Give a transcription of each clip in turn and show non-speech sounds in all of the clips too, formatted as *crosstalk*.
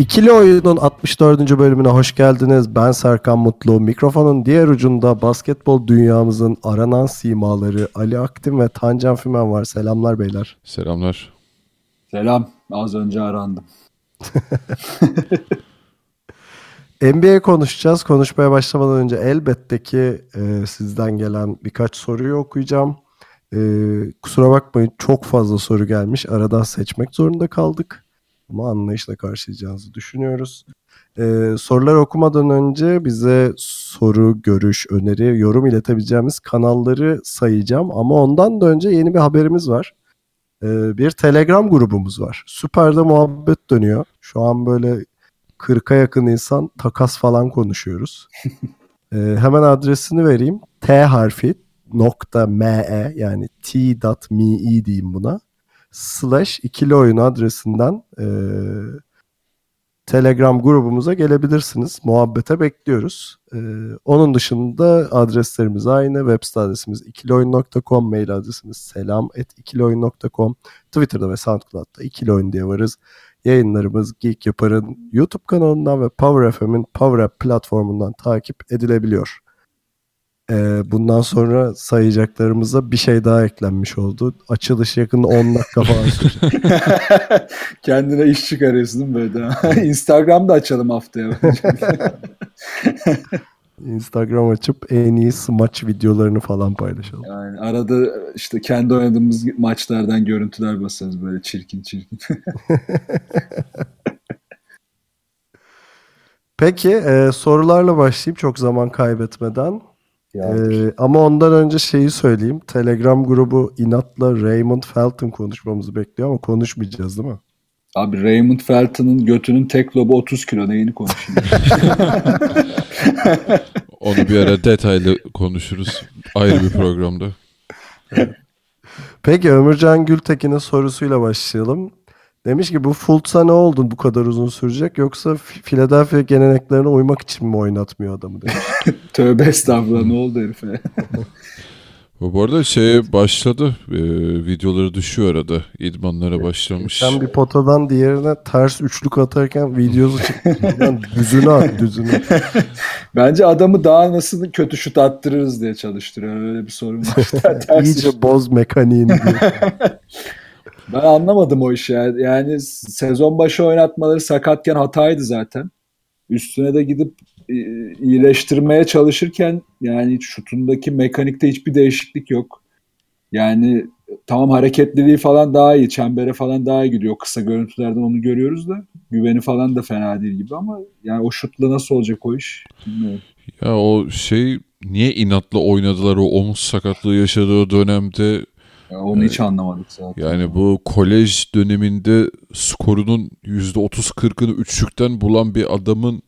İkili Oyun'un 64. bölümüne hoş geldiniz. Ben Serkan Mutlu. Mikrofonun diğer ucunda basketbol dünyamızın aranan simaları Ali Aktin ve Tancan Fümen var. Selamlar beyler. Selamlar. Selam. Az önce arandım. *laughs* NBA konuşacağız. Konuşmaya başlamadan önce elbette ki e, sizden gelen birkaç soruyu okuyacağım. E, kusura bakmayın çok fazla soru gelmiş. Aradan seçmek zorunda kaldık. Ama anlayışla karşılayacağınızı düşünüyoruz. E, soruları okumadan önce bize soru, görüş, öneri, yorum iletebileceğimiz kanalları sayacağım. Ama ondan da önce yeni bir haberimiz var. E, bir Telegram grubumuz var. Süper'de muhabbet dönüyor. Şu an böyle 40'a yakın insan takas falan konuşuyoruz. *laughs* Ee, hemen adresini vereyim. T harfi nokta me yani t.me diyeyim buna. Slash ikili oyun adresinden e, Telegram grubumuza gelebilirsiniz. Muhabbete bekliyoruz. Ee, onun dışında adreslerimiz aynı. Web site adresimiz ikilioyun.com, mail adresimiz selam et ikilioyun.com, Twitter'da ve SoundCloud'da ikili oyun diye varız. Yayınlarımız Geek Yapar'ın YouTube kanalından ve Power FM'in Power App platformundan takip edilebiliyor. Ee, bundan sonra sayacaklarımıza bir şey daha eklenmiş oldu. Açılış yakında 10 dakika falan *laughs* sürecek. *laughs* Kendine iş çıkarıyorsun değil mi böyle? *laughs* de? Instagram'da açalım haftaya. Instagram açıp en iyi smaç videolarını falan paylaşalım. yani arada işte kendi oynadığımız maçlardan görüntüler basarız böyle çirkin çirkin. Peki e, sorularla başlayayım çok zaman kaybetmeden. E, ama ondan önce şeyi söyleyeyim. Telegram grubu inatla Raymond Felton konuşmamızı bekliyor ama konuşmayacağız değil mi? Abi Raymond Felton'ın götünün tek lobu 30 kilo neyini konuşayım. *laughs* Onu bir ara detaylı konuşuruz. Ayrı bir programda. Peki Ömürcan Gültekin'in sorusuyla başlayalım. Demiş ki bu Fultz'a ne oldu bu kadar uzun sürecek yoksa Philadelphia geleneklerine uymak için mi oynatmıyor adamı demiş. *laughs* Tövbe estağfurullah ne oldu herife? Bu arada şeye başladı. e, videoları düşüyor arada. İdmanlara başlamış. Sen bir potadan diğerine ters üçlük atarken videosu çıktı. *laughs* Düzünü at düzünü. *laughs* Bence adamı daha nasıl kötü şut attırırız diye çalıştırıyor. Öyle bir sorun var. İyice boz mekaniğini diyor. Ben anlamadım o işi. Yani, sezon başı oynatmaları sakatken hataydı zaten. Üstüne de gidip e, iyileştirmeye çalışırken yani şutundaki mekanikte hiçbir değişiklik yok. Yani tamam hareketliliği falan daha iyi. Çembere falan daha iyi gidiyor. Kısa görüntülerden onu görüyoruz da. Güveni falan da fena değil gibi ama yani o şutla nasıl olacak o iş bilmiyorum. Ya o şey niye inatla oynadılar o omuz sakatlığı yaşadığı dönemde Yani onu hiç anlamadık zaten. yani bu kolej döneminde skorunun %30-40'ını üçlükten bulan bir adamın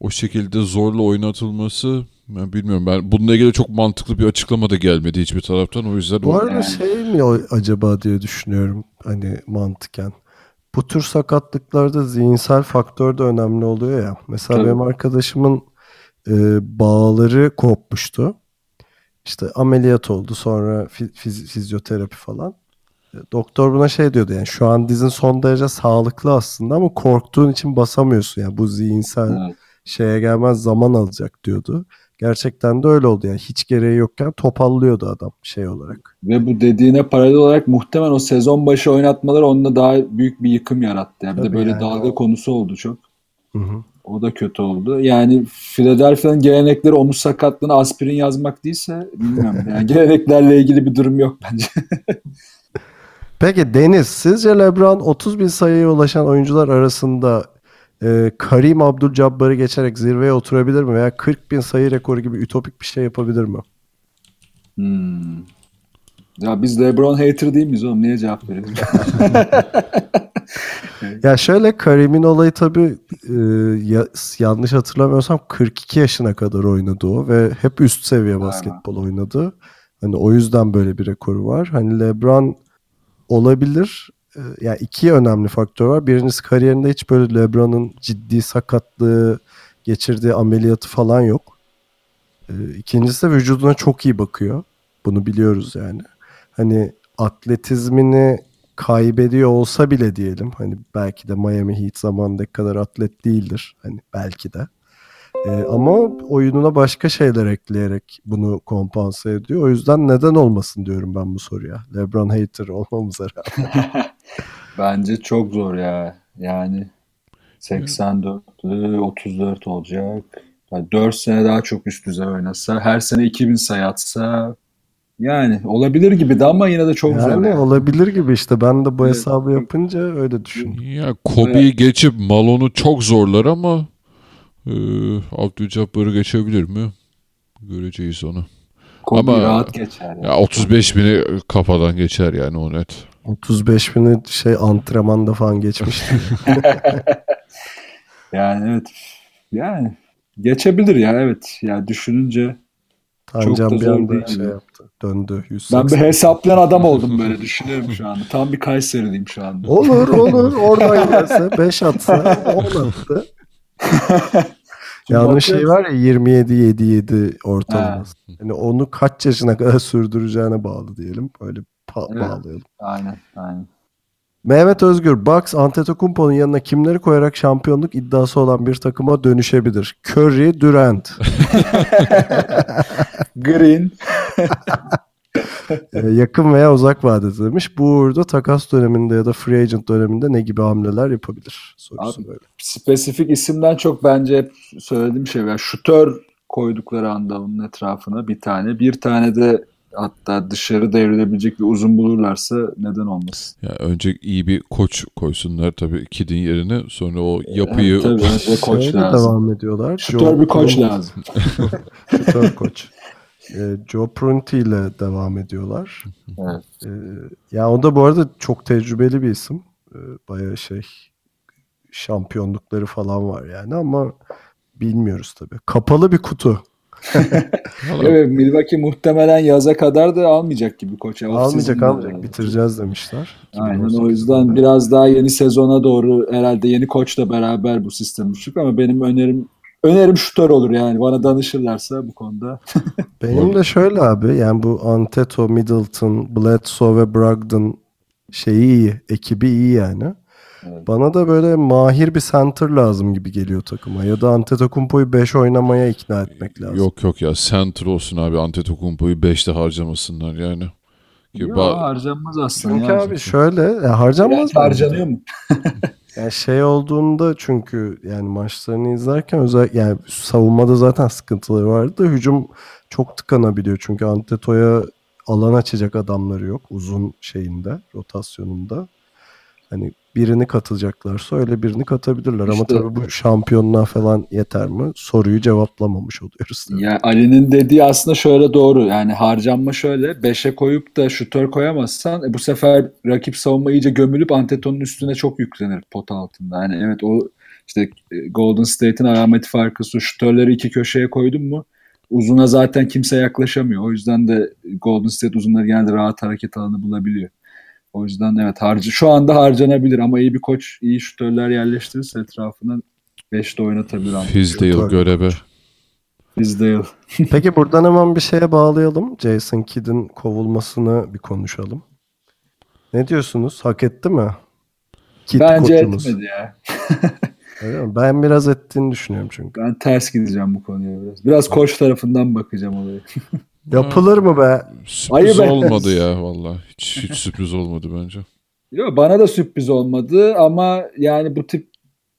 o şekilde zorla oynatılması ben bilmiyorum ben bununla ilgili çok mantıklı bir açıklama da gelmedi hiçbir taraftan o yüzden Bu arada şey mi acaba diye düşünüyorum hani mantıken. Bu tür sakatlıklarda zihinsel faktör de önemli oluyor ya. Mesela Tabii. benim arkadaşımın e, bağları kopmuştu. İşte ameliyat oldu sonra fi- fiz- fizyoterapi falan. E, Doktor buna şey diyordu yani şu an dizin son derece sağlıklı aslında ama korktuğun için basamıyorsun yani bu zihinsel Evet. şeye gelmez zaman alacak diyordu. Gerçekten de öyle oldu yani hiç gereği yokken topallıyordu adam şey olarak. Ve bu dediğine paralel olarak muhtemelen o sezon başı oynatmaları onunla daha büyük bir yıkım yarattı. Yani bir de böyle yani. dalga konusu oldu çok. Hı hı. O da kötü oldu. Yani Philadelphia'nın gelenekleri omuz sakatlığına aspirin yazmak değilse bilmiyorum. *laughs* Yani geleneklerle ilgili bir durum yok bence. *laughs* Peki Deniz, sizce LeBron 30 bin sayıya ulaşan oyuncular arasında e, Karim Abdul-Jabbar'ı geçerek zirveye oturabilir mi? Veya 40 bin sayı rekoru gibi ütopik bir şey yapabilir mi? Hmm. Ya biz LeBron hater değil miyiz oğlum? Niye cevap veriyoruz? *laughs* Ya şöyle Karim'in olayı tabii e, ya- yanlış hatırlamıyorsam 42 yaşına kadar oynadı o ve hep üst seviye basketbol oynadı. Hani o yüzden böyle bir rekoru var. Hani LeBron olabilir. E, yani iki önemli faktör var. Birincisi kariyerinde hiç böyle LeBron'un ciddi sakatlığı, geçirdiği ameliyatı falan yok. E, ikincisi de vücuduna çok iyi bakıyor. Bunu biliyoruz yani. Hani atletizmini kaybediyor olsa bile diyelim hani belki de Miami Heat zamanındaki kadar atlet değildir hani belki de Ee, ama oyununa başka şeyler ekleyerek bunu kompanse ediyor. O yüzden neden olmasın diyorum ben bu soruya. LeBron hater olmamıza rağmen. *laughs* Bence çok zor ya. Yani 84, 34 olacak. Yani 4 sene daha çok üst düzey oynasa, her sene 2000 sayı atsa yani olabilir gibi de ama yine de çok zor. Yani yani. olabilir gibi işte ben de bu Evet. hesabı yapınca öyle düşündüm. Ya Kobe'yi geçip Malone'u çok zorlar ama e, Abdülcabbar'ı geçebilir mi? Göreceğiz onu. Kobe ama- rahat geçer. Yani. Ya 35 bini kafadan geçer yani o net. 35 bini şey antrenmanda falan geçmişti. *laughs* *laughs* Yani evet. Yani geçebilir ya evet. Yani düşününce Tancan da bir zor anda şey yaptı. Döndü. 180. ben bir hesaplayan adam oldum böyle düşünüyorum şu anda. Tam bir Kayseriliyim şu anda. Olur olur *laughs* oradan gelse 5 atsa 10 attı. *laughs* Ya onun şey var ya 27 7 7 ortalaması. Yani onu kaç yaşına kadar *laughs* sürdüreceğine bağlı diyelim. Öyle pa- Evet. bağlayalım. Aynen aynen. Mehmet Özgür, Bucks Antetokounmpo'nun yanına kimleri koyarak şampiyonluk iddiası olan bir takıma dönüşebilir? Curry, Durant. *laughs* Green. *laughs* Ee, yakın veya uzak vadede demiş. Bu uğurda takas döneminde ya da free agent döneminde ne gibi hamleler yapabilir? Sorusu Abi, böyle. spesifik isimden çok bence hep söylediğim şey var. Şutör koydukları anda onun etrafına bir tane. Bir tane de hatta dışarı devrilebilecek bir uzun bulurlarsa neden olmasın. Ya önce iyi bir koç koysunlar tabii Kid'in yerine sonra o yapıyı Evet, tabii *laughs* önce koç Şöyle lazım. devam ediyorlar. Şutör bir koç lazım. *laughs* Şutör koç. Ee, Joe Prunty ile devam ediyorlar. Evet. Ee, ya o da bu arada çok tecrübeli bir isim. Ee, bayağı şey şampiyonlukları falan var yani ama bilmiyoruz tabii. Kapalı bir kutu. Evet, Milwaukee muhtemelen yaza kadar da almayacak gibi koç. Ya, almayacak almayacak da. bitireceğiz demişler. Aynen o 2018'de. yüzden biraz daha yeni sezona doğru herhalde yeni koçla beraber bu sistem düşük ama benim önerim önerim şutör olur yani bana danışırlarsa bu konuda. *laughs* Benim de şöyle abi yani bu Anteto, Middleton, Bledsoe ve Brogdon şeyi iyi, ekibi iyi yani. Evet. Bana da böyle mahir bir center lazım gibi geliyor takıma. Ya da Antetokounmpo'yu 5 oynamaya ikna etmek lazım. yok yok ya center olsun abi Antetokounmpo'yu 5'te harcamasınlar yani. Ki Yo, ba- harcanmaz aslında. Çünkü ya. abi şöyle ya harcanmaz Biraz bence de. harcanıyor mu? *laughs* Yani şey olduğunda çünkü yani maçlarını izlerken özel yani savunmada zaten sıkıntıları vardı da hücum çok tıkanabiliyor. Çünkü Anteto'ya alan açacak adamları yok uzun şeyinde rotasyonunda. Hani birini katacaklarsa öyle birini katabilirler ama İşte- tabii bu şampiyonluğa falan yeter mi? Soruyu cevaplamamış oluyoruz. tabii. Ya Ali'nin dediği aslında şöyle doğru. Yani harcanma şöyle. 5'e koyup da şutör koyamazsan e, bu sefer rakip savunma iyice gömülüp Anteto'nun üstüne çok yüklenir pot altında. Yani evet o işte e, Golden State'in alameti farkı şu şutörleri iki köşeye koydun mu uzuna zaten kimse yaklaşamıyor. O yüzden de Golden State uzunları genelde rahat hareket alanı bulabiliyor. O yüzden evet harcı şu anda harcanabilir ama iyi bir koç iyi şutörler yerleştirirse etrafına 5'te oynatabilir. Fizdale göreve. Fizdale. *laughs* Peki buradan hemen bir şeye bağlayalım. Jason Kidd'in kovulmasını bir konuşalım. Ne diyorsunuz? Hak etti mi? Kidd Bence koçumuz. etmedi ya. *laughs* Ben biraz ettiğini düşünüyorum çünkü. Ben ters gideceğim bu konuya biraz. Biraz koç tarafından bakacağım olaya. *laughs* Yapılır mı be? Sürpriz Ayıp olmadı etmez. ya valla. Hiç, hiç sürpriz olmadı bence. Yo, bana da sürpriz olmadı ama yani bu tip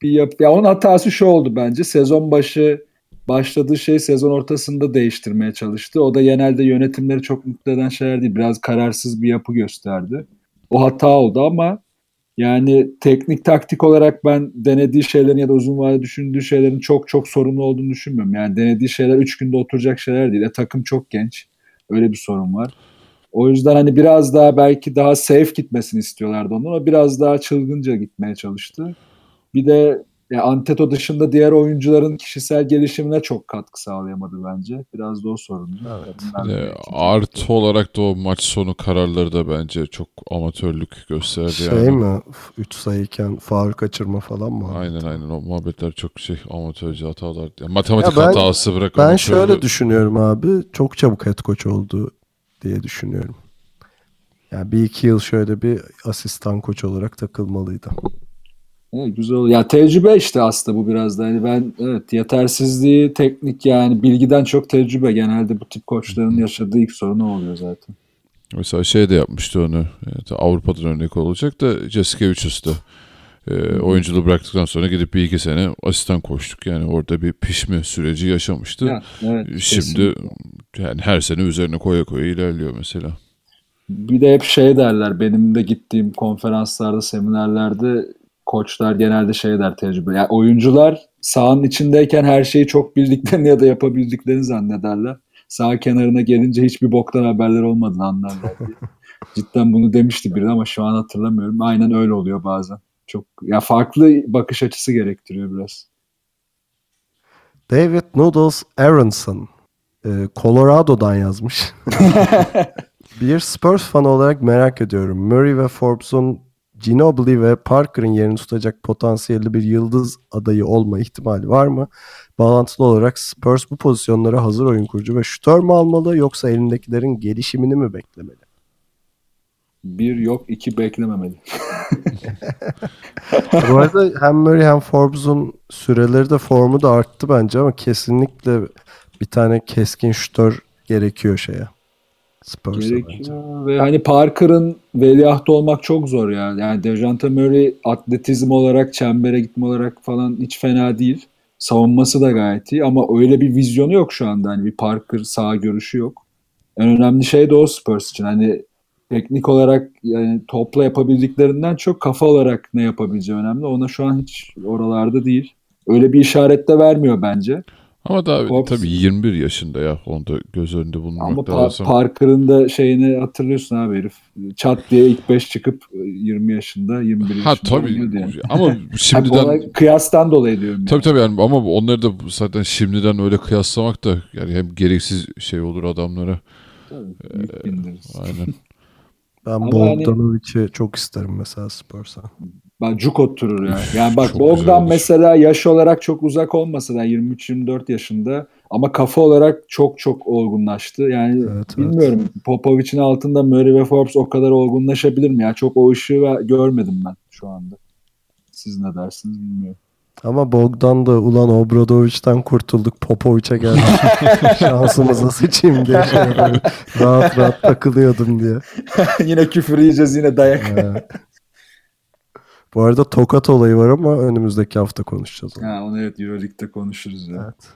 bir yap ya onun hatası şu oldu bence. Sezon başı başladığı şey sezon ortasında değiştirmeye çalıştı. O da genelde yönetimleri çok mutlu eden şeyler değil. Biraz kararsız bir yapı gösterdi. O hata oldu ama yani teknik taktik olarak ben denediği şeylerin ya da uzun vadede düşündüğü şeylerin çok çok sorunlu olduğunu düşünmüyorum. Yani denediği şeyler 3 günde oturacak şeyler değil. E, takım çok genç. Öyle bir sorun var. O yüzden hani biraz daha belki daha safe gitmesini istiyorlardı onun ama biraz daha çılgınca gitmeye çalıştı. Bir de ya Anteto dışında diğer oyuncuların kişisel gelişimine çok katkı sağlayamadı bence. Biraz da o sorun. Evet. De artı olarak da o maç sonu kararları da bence çok amatörlük gösterdi Şey yani. mi? 3 sayıyken faul kaçırma falan mı? Aynen aynen o muhabbetler çok şey amatörce hatalar. Yani matematik Ya ben- hatası bırak. Ben amatörlü- şöyle düşünüyorum abi. Çok çabuk head coach oldu diye düşünüyorum. Yani bir iki yıl şöyle bir asistan koç olarak takılmalıydı. Evet, güzel. Ya tecrübe işte aslında bu biraz da. Hani ben evet yetersizliği teknik yani bilgiden çok tecrübe. Genelde bu tip koçların yaşadığı ilk sorun o oluyor zaten. Mesela şey de yapmıştı onu. Evet, Avrupa'dan örnek olacak da Jaskevicius'ta. E, oyunculuğu bıraktıktan sonra gidip bir iki sene asistan koştuk. Yani orada bir pişme süreci yaşamıştı. Ya, evet, Şimdi kesinlikle. yani her sene üzerine koya koya ilerliyor mesela. Bir de hep şey derler benim de gittiğim konferanslarda, seminerlerde koçlar genelde şey der tecrübe. Yani oyuncular sahanın içindeyken her şeyi çok bildiklerini ya da yapabildiklerini zannederler. Sağ kenarına gelince hiçbir boktan haberler olmadığını anlarlar diye. *laughs* Cidden bunu demişti biri ama şu an hatırlamıyorum. Aynen öyle oluyor bazen. Çok ya farklı bakış açısı gerektiriyor biraz. David Noodles Aronson e, Colorado'dan yazmış. *laughs* bir Spurs fanı olarak merak ediyorum. Murray ve Forbes'un Ginobili ve Parker'ın yerini tutacak potansiyelli bir yıldız adayı olma ihtimali var mı? Bağlantılı olarak Spurs bu pozisyonlara hazır oyun kurucu ve şütör mü almalı yoksa elindekilerin gelişimini mi beklemeli? Bir yok iki beklememeli. *laughs* Bu arada hem Murray hem Forbes'un süreleri de formu da arttı bence ama kesinlikle bir tane keskin şütör gerekiyor şeye. Gerekiyor ve hani Parker'ın veliahtı olmak çok zor ya. Yani Dejante Murray atletizm olarak, çembere gitme olarak falan hiç fena değil. Savunması da gayet iyi ama öyle bir vizyonu yok şu anda. Hani bir Parker sağ görüşü yok. En önemli şey de o Spurs için. Hani teknik olarak yani topla yapabildiklerinden çok kafa olarak ne yapabileceği önemli. Ona şu an hiç oralarda değil. Öyle bir işaret de vermiyor bence. Ama daha Forbes- tabii 21 yaşında ya. Onu da göz önünde Ama bulunmak Pa- lazım. Parker'ın da şeyini hatırlıyorsun abi herif. Çat diye ilk 5 çıkıp 20 yaşında 21 ha yaşında tabii. oynuyordu yani. *laughs* Ama şimdiden ona kıyastan dolayı diyorum Tabii yani. tabii yani ama onları da zaten şimdiden öyle kıyaslamak da yani hem gereksiz şey olur adamlara. Tabii, bindiririz. Aynen. *laughs* Ben Bogdanovic'i çok isterim mesela Spurs'a. Ben cuk oturur ya. Yani bak Bogdan mesela yaş olarak çok uzak olmasa da 23-24 yaşında ama kafa olarak çok çok olgunlaştı. Yani Evet, evet. bilmiyorum Popovic'in altında Murray ve Forbes o kadar olgunlaşabilir mi ya? Çok o ışığı görmedim ben şu anda. Siz ne dersiniz bilmiyorum. Ama Bogdan da ulan Obradovic'den kurtulduk Popovic'e geldik. *laughs* Şansımıza sıçayım diye şey rahat rahat takılıyordum diye. *laughs* yine küfür yiyeceğiz yine dayak. Bu arada tokat olayı var ama önümüzdeki hafta konuşacağız onu. Ha, onu evet Euroleague'de konuşuruz ya. Evet.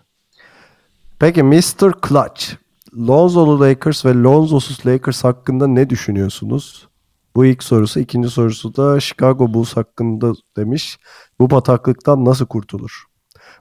Peki Mr. Clutch. Lonzo'lu Lakers ve Lonzo'suz Lakers hakkında ne düşünüyorsunuz? Bu ilk sorusu. ikinci sorusu da Chicago Bulls hakkında demiş. Bu bataklıktan nasıl kurtulur?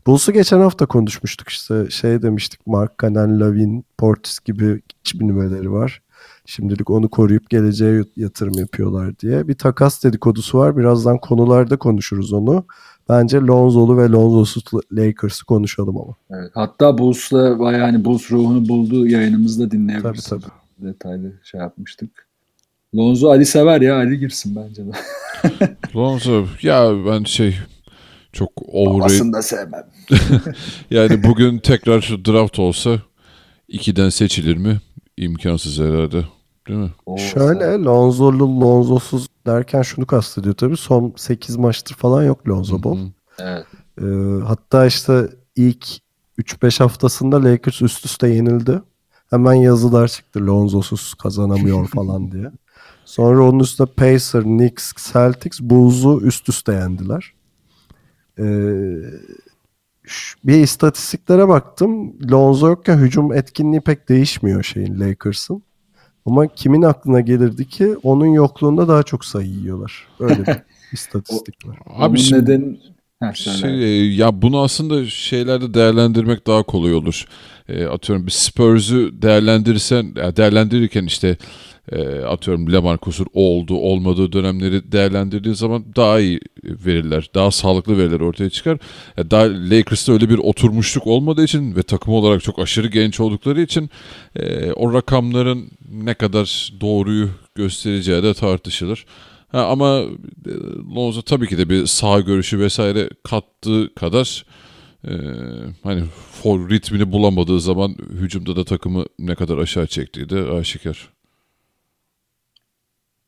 Bulls'u geçen hafta konuşmuştuk işte. Şey demiştik Mark Cannon, Lavin, Portis gibi iç nüveleri var. Şimdilik onu koruyup geleceğe yatırım yapıyorlar diye. Bir takas dedikodusu var. Birazdan konularda konuşuruz onu. Bence Lonzo'lu ve Lonzo'suz Lakers'ı konuşalım ama. Evet. Hatta Bulls'la bayağı hani Bulls ruhunu bulduğu yayınımızda Tabii dinleyebilirsiniz. tabii. Detaylı şey yapmıştık. Lonzo Ali sever ya. Ali girsin bence de. *laughs* Lonzo ya ben şey çok overrated. Babasını da sevmem. *laughs* Yani bugün tekrar şu draft olsa ikiden seçilir mi? İmkansız herhalde. Değil mi? Oo, Şöyle Lonzo'lu Lonzo'suz derken şunu kastediyor tabii. Son 8 maçtır falan yok Lonzo Ball. Evet. Ee, hatta işte ilk 3-5 haftasında Lakers üst üste yenildi. Hemen yazılar çıktı Lonzo'suz kazanamıyor falan diye. *laughs* Sonra onun üstüne Pacers, Knicks, Celtics, Bulls'u üst üste yendiler. Ee, bir istatistiklere baktım. Lonzo yokken hücum etkinliği pek değişmiyor şeyin Lakers'ın. Ama kimin aklına gelirdi ki onun yokluğunda daha çok sayı yiyorlar. Öyle bir *laughs* istatistik var. Abi şimdi neden... Ha, şey, e, ya bunu aslında şeylerde değerlendirmek daha kolay olur. E, atıyorum bir Spurs'u değerlendirirsen değerlendirirken işte e, atıyorum Lemarcus'un oldu olmadığı dönemleri değerlendirdiği zaman daha iyi veriler, daha sağlıklı veriler ortaya çıkar. E, daha Lakers'ta öyle bir oturmuşluk olmadığı için ve takım olarak çok aşırı genç oldukları için e, o rakamların ne kadar doğruyu göstereceği de tartışılır. Ha, ama e, Lonzo tabii ki de bir sağ görüşü vesaire kattığı kadar e, hani for ritmini bulamadığı zaman hücumda da takımı ne kadar aşağı çektiği de aşikar.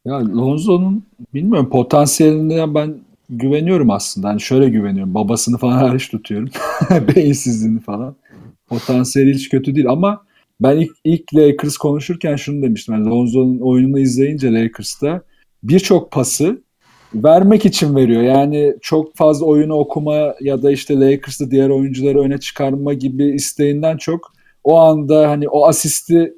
Ya Lonzo'nun bilmiyorum potansiyeline ben güveniyorum aslında. Hani şöyle güveniyorum. Babasını falan hariç tutuyorum. *laughs* Beyinsizliğini falan. Potansiyeli hiç kötü değil ama ben ilk, ilk Lakers konuşurken şunu demiştim. Yani Lonzo'nun oyununu izleyince Lakers'ta birçok pası vermek için veriyor. Yani çok fazla oyunu okuma ya da işte Lakers'ta diğer oyuncuları öne çıkarma gibi isteğinden çok o anda hani o asisti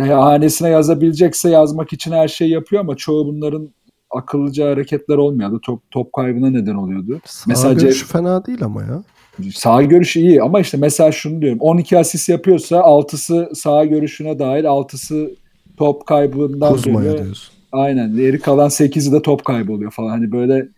hanesine yazabilecekse yazmak için her şeyi yapıyor ama çoğu bunların akıllıca hareketler olmuyordu. Top, top kaybına neden oluyordu. Sağ Mesela görüşü fena değil ama ya. Sağ görüşü iyi ama işte mesela şunu diyorum. 12 asist yapıyorsa 6'sı sağ görüşüne dahil 6'sı top kaybından Kuzma'ya diyorsun. Aynen. Geri kalan 8'i de top kaybı oluyor falan. Hani böyle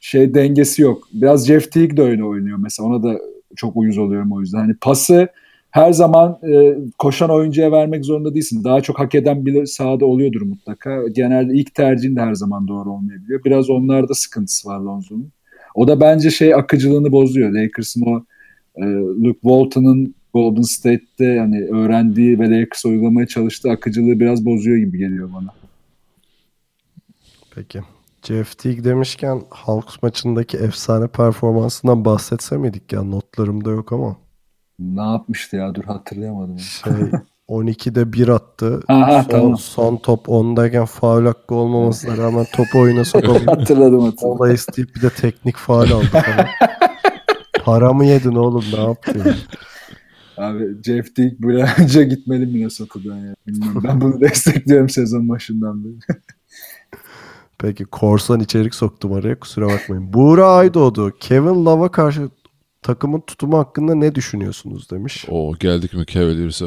şey dengesi yok. Biraz Jeff Teague de öyle oynuyor mesela. Ona da çok uyuz oluyorum o yüzden. Hani pası her zaman e, koşan oyuncuya vermek zorunda değilsin. Daha çok hak eden biri sahada oluyordur mutlaka. Genelde ilk tercihin de her zaman doğru olmayabiliyor. Biraz onlarda sıkıntısı var Lonzo'nun. O da bence şey akıcılığını bozuyor. Lakers'ın o e, Luke Walton'ın Golden State'te yani öğrendiği ve Lakers uygulamaya çalıştığı akıcılığı biraz bozuyor gibi geliyor bana. Peki. Jeff Teague demişken Hawks maçındaki efsane performansından bahsetse miydik ya? Notlarımda yok ama. Ne yapmıştı ya? Dur hatırlayamadım. Şey *laughs* 12'de 1 attı. Ha, ha, son, tamam. son top 10'dayken faul hakkı olmamasına rağmen topu oyuna *laughs* sokabildi. hatırladım hatırladım. Olay isteyip bir de teknik faul aldı falan. *laughs* Para mı yedin oğlum ne yaptın? ya? Abi Jeff Teague önce gitmeli Minnesota'dan ya. Bilmiyorum. Ben bunu destekliyorum sezon başından beri. Peki korsan içerik soktum araya kusura bakmayın. Buğra Aydoğdu Kevin Love'a karşı takımın tutumu hakkında ne düşünüyorsunuz demiş. O geldik mi Cavaliers'a?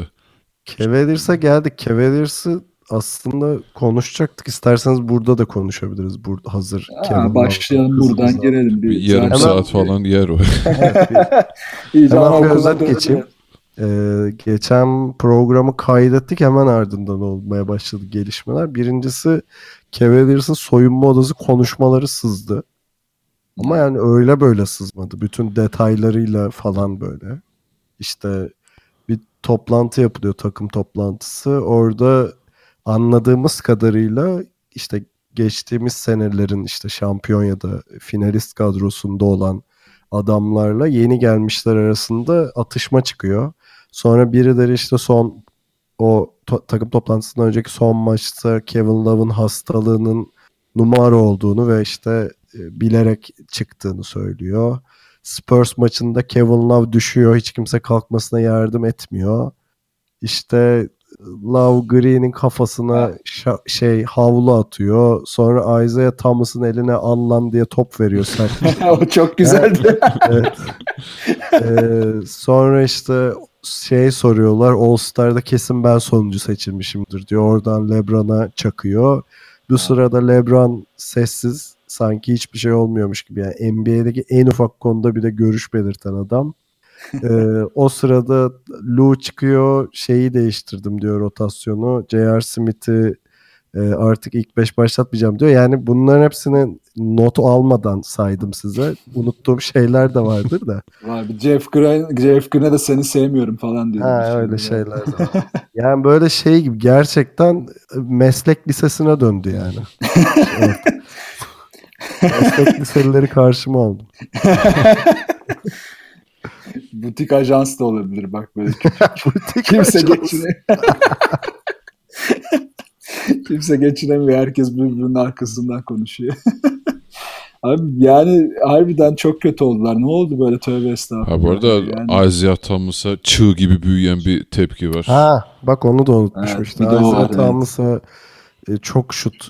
Cavaliers'a geldik. Cavaliers'ı aslında konuşacaktık. İsterseniz burada da konuşabiliriz. Burada hazır. Kevin Love başlayalım buradan hızımızla. girelim. Bir Bir, yarım Hemen- saat falan yer o. *laughs* İyice Hemen bir özet geçeyim. Ee, geçen programı kaydettik hemen ardından olmaya başladı gelişmeler. Birincisi Cavaliers'ın soyunma odası konuşmaları sızdı. Ama yani öyle böyle sızmadı. Bütün detaylarıyla falan böyle. İşte bir toplantı yapılıyor takım toplantısı. Orada anladığımız kadarıyla işte geçtiğimiz senelerin işte şampiyon ya da finalist kadrosunda olan adamlarla yeni gelmişler arasında atışma çıkıyor. Sonra birileri işte son o to- takım toplantısından önceki son maçta Kevin Love'ın hastalığının numara olduğunu ve işte e, bilerek çıktığını söylüyor. Spurs maçında Kevin Love düşüyor. Hiç kimse kalkmasına yardım etmiyor. İşte Love Green'in kafasına şa- şey havlu atıyor. Sonra Isaiah Thomas'ın eline anlam diye top veriyor sert *laughs* o çok güzeldi. Evet. *laughs* Ee, sonra işte şey soruyorlar All Star'da kesin ben sonuncu seçilmişimdir diyor. Oradan LeBron'a çakıyor. Bu sırada LeBron sessiz sanki hiçbir şey olmuyormuş gibi. Yani NBA'deki en ufak konuda bir de görüş belirten adam. *laughs* Ee, o sırada Lou çıkıyor şeyi değiştirdim diyor rotasyonu. J.R. Smith'i e, artık ilk 5 başlatmayacağım diyor. Yani bunların hepsini not almadan saydım size. Unuttuğum şeyler de vardır da. *laughs* Var bir Jeff Green, Jeff Green'e de seni sevmiyorum falan diyor. ha öyle şeyler. *laughs* Yani böyle şey gibi gerçekten meslek lisesine döndü yani. Evet. meslek liseleri karşıma aldım. *laughs* Butik ajans da olabilir bak böyle. Butik Kimse geçine... *laughs* Kimse geçinemiyor. Herkes birbirinin arkasından konuşuyor. *laughs* Abi yani harbiden çok kötü oldular. Ne oldu böyle tövbe estağfurullah. Ha bu arada Yani- Isaiah Thomas'a çığ gibi büyüyen bir tepki var. Ha bak onu da unutmuşum Evet, işte. Isaiah evet. Thomas'a e, çok şut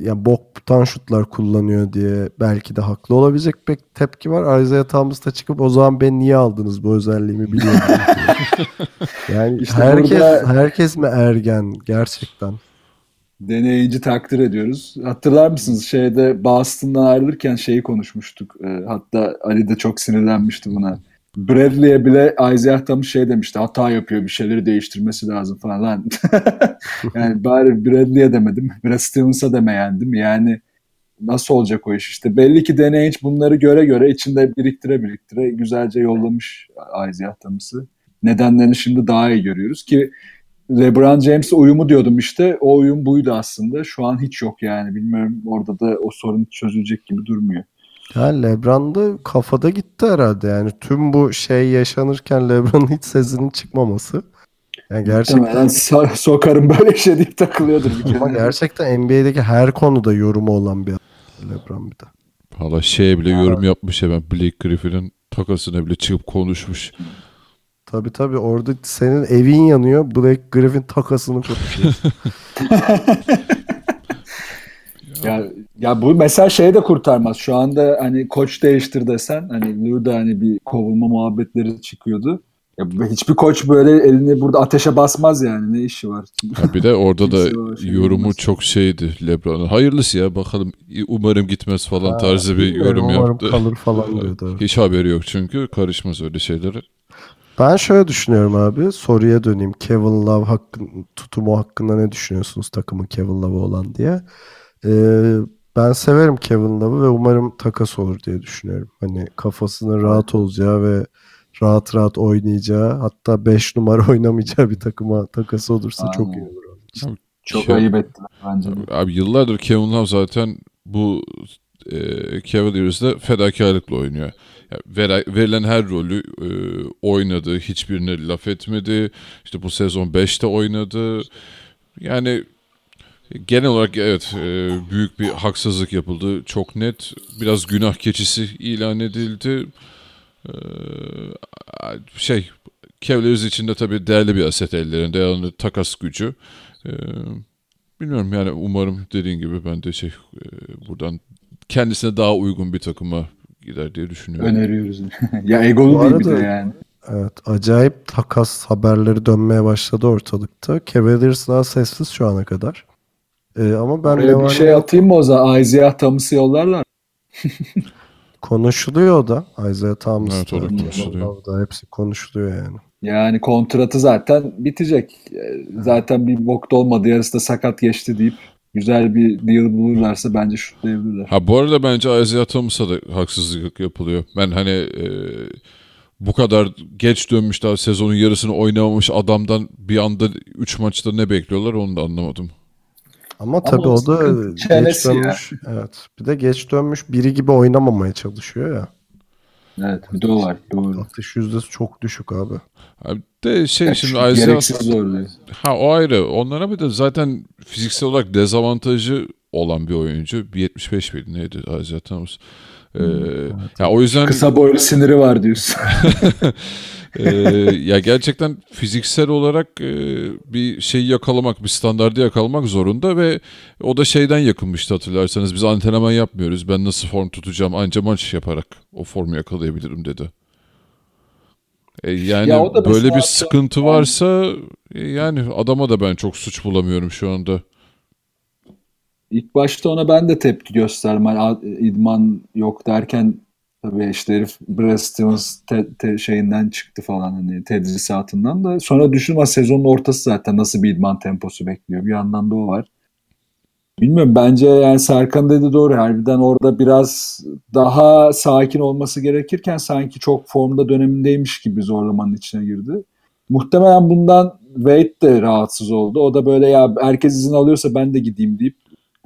yani boktan şutlar kullanıyor diye belki de haklı olabilecek bir tepki var. Isaiah Thomas da çıkıp o zaman ben niye aldınız bu özelliğimi biliyorum. *laughs* yani İşte herkes burada- herkes mi ergen gerçekten? Deneyici takdir ediyoruz. Hatırlar mısınız şeyde Boston'dan ayrılırken şeyi konuşmuştuk. E, hatta Ali de çok sinirlenmişti buna. Bradley'e bile Isaiah Thomas şey demişti. Hata yapıyor bir şeyleri değiştirmesi lazım falan. *laughs* yani bari Bradley'e demedim. Brad Stevens'a demeyendim. Yani nasıl olacak o iş işte. Belli ki deneyici bunları göre göre içinde biriktire biriktire güzelce yollamış Isaiah Thomas'ı. Nedenlerini şimdi daha iyi görüyoruz ki LeBron James'e uyumu diyordum işte. O uyum buydu aslında. Şu an hiç yok yani. Bilmiyorum orada da o sorun çözülecek gibi durmuyor. Ya LeBron da kafada gitti herhalde yani tüm bu şey yaşanırken LeBron'un hiç sesinin çıkmaması. Yani gerçekten so- sokarım böyle şey deyip takılıyordur bir ama kere. gerçekten NBA'deki her konuda yorumu olan bir LeBron bir de. Valla şeye bile yorum yapmış hemen Blake Griffin'in takasına bile çıkıp konuşmuş. Tabii tabii orada senin evin yanıyor. Blake Griffin takasını konuşuyor. *laughs* *laughs* Ya, ya bu mesela şey de kurtarmaz. Şu anda hani koç değiştir desen hani Lou da hani bir kovulma muhabbetleri çıkıyordu. Ya hiçbir koç böyle elini burada ateşe basmaz yani. Ne işi var? Ha bir de orada *laughs* da şey yorumu olmaz. çok şeydi LeBron'un. Hayırlısı ya bakalım umarım gitmez falan tarzı bir yorum Umarım yaptı. kalır falan diyordu. Hiç haberi yok çünkü karışmaz öyle şeylere. Ben şöyle düşünüyorum abi. Soruya döneyim. Kevin Love hakkın, tutumu hakkında ne düşünüyorsunuz takımın Kevin Love'ı olan diye. Ee, ben severim Kevin Love'ı ve umarım takas olur diye düşünüyorum. Hani kafasının rahat olacağı ve rahat rahat oynayacağı hatta 5 numara *laughs* oynamayacağı bir takıma takası olursa çok iyi Aynen. olur. onun için. Çok Kev- ayıp ettiler bence. Abi yıllardır Kevin Love zaten bu e, Cavaliers'da fedakarlıkla oynuyor. Yani vere- verilen her rolü e, oynadı. Hiçbirine laf etmedi. İşte bu sezon 5'te oynadı. Yani genel olarak evet e, büyük bir haksızlık yapıldı. Çok net. Biraz günah keçisi ilan edildi. E, şey Cavaliers için de tabii değerli bir aset ellerinde. Yani takas gücü. E, bilmiyorum yani umarım dediğin gibi ben de şey e, buradan kendisine daha uygun bir takıma gider diye düşünüyorum. Öneriyoruz. *laughs* ya egolu değil bir de yani. Evet, acayip takas haberleri dönmeye başladı ortalıkta. Cavaliers daha sessiz şu ana kadar. Ee, ama ben Oraya bir şey atayım mı o zaman? Isaiah Thomas'ı yollarlar. *laughs* konuşuluyor da. Isaiah Thomas Evet, da, o da konuşuluyor. Da hepsi konuşuluyor yani. Yani kontratı zaten bitecek. Ee, Zaten bir bokta olmadı. Yarısı da sakat geçti deyip güzel bir deal bulurlarsa bence şutlayabilirler. Ha bu arada bence Isaiah Thomas'a da haksızlık yapılıyor. Ben hani e, bu kadar geç dönmüş daha sezonun yarısını oynamamış adamdan bir anda 3 maçta ne bekliyorlar onu da anlamadım. Ama tabii o o da geç çenesi ya. dönmüş. Evet. Bir de geç dönmüş biri gibi oynamamaya çalışıyor ya. Evet bir de o var. Doğru. Atış yüzdesi çok düşük abi. Abi de şey şimdi Gereksiz Isaiah ha o ayrı. Onlara bir de zaten fiziksel olarak dezavantajı olan bir oyuncu. Bir 75 miydi neydi Isaiah Thomas? Ee, ya o yüzden Kısa boylu siniri var diyorsun. *laughs* Ee, ya gerçekten fiziksel olarak e, bir şeyi yakalamak, bir standardı yakalamak zorunda ve o da şeyden yakınmıştı hatırlarsanız. Biz antrenman yapmıyoruz. Ben nasıl form tutacağım anca maç yaparak o formu yakalayabilirim dedi. E, yani Ya da böyle bir sıkıntı varsa e, yani adama da ben çok suç bulamıyorum şu anda. İlk başta ona ben de tepki gösterdim. Hani idman yok derken tabii işte herif Brad Stevens te- te- şeyinden çıktı falan hani tedrisatından da. Sonra düşünme sezonun ortası zaten nasıl bir idman temposu bekliyor. Bir yandan da o var. Bilmiyorum bence yani Serkan dedi doğru. Harbiden orada biraz daha sakin olması gerekirken sanki çok formda dönemindeymiş gibi zorlamanın içine girdi. Muhtemelen bundan Wade de rahatsız oldu. O da böyle ya herkes izin alıyorsa ben de gideyim deyip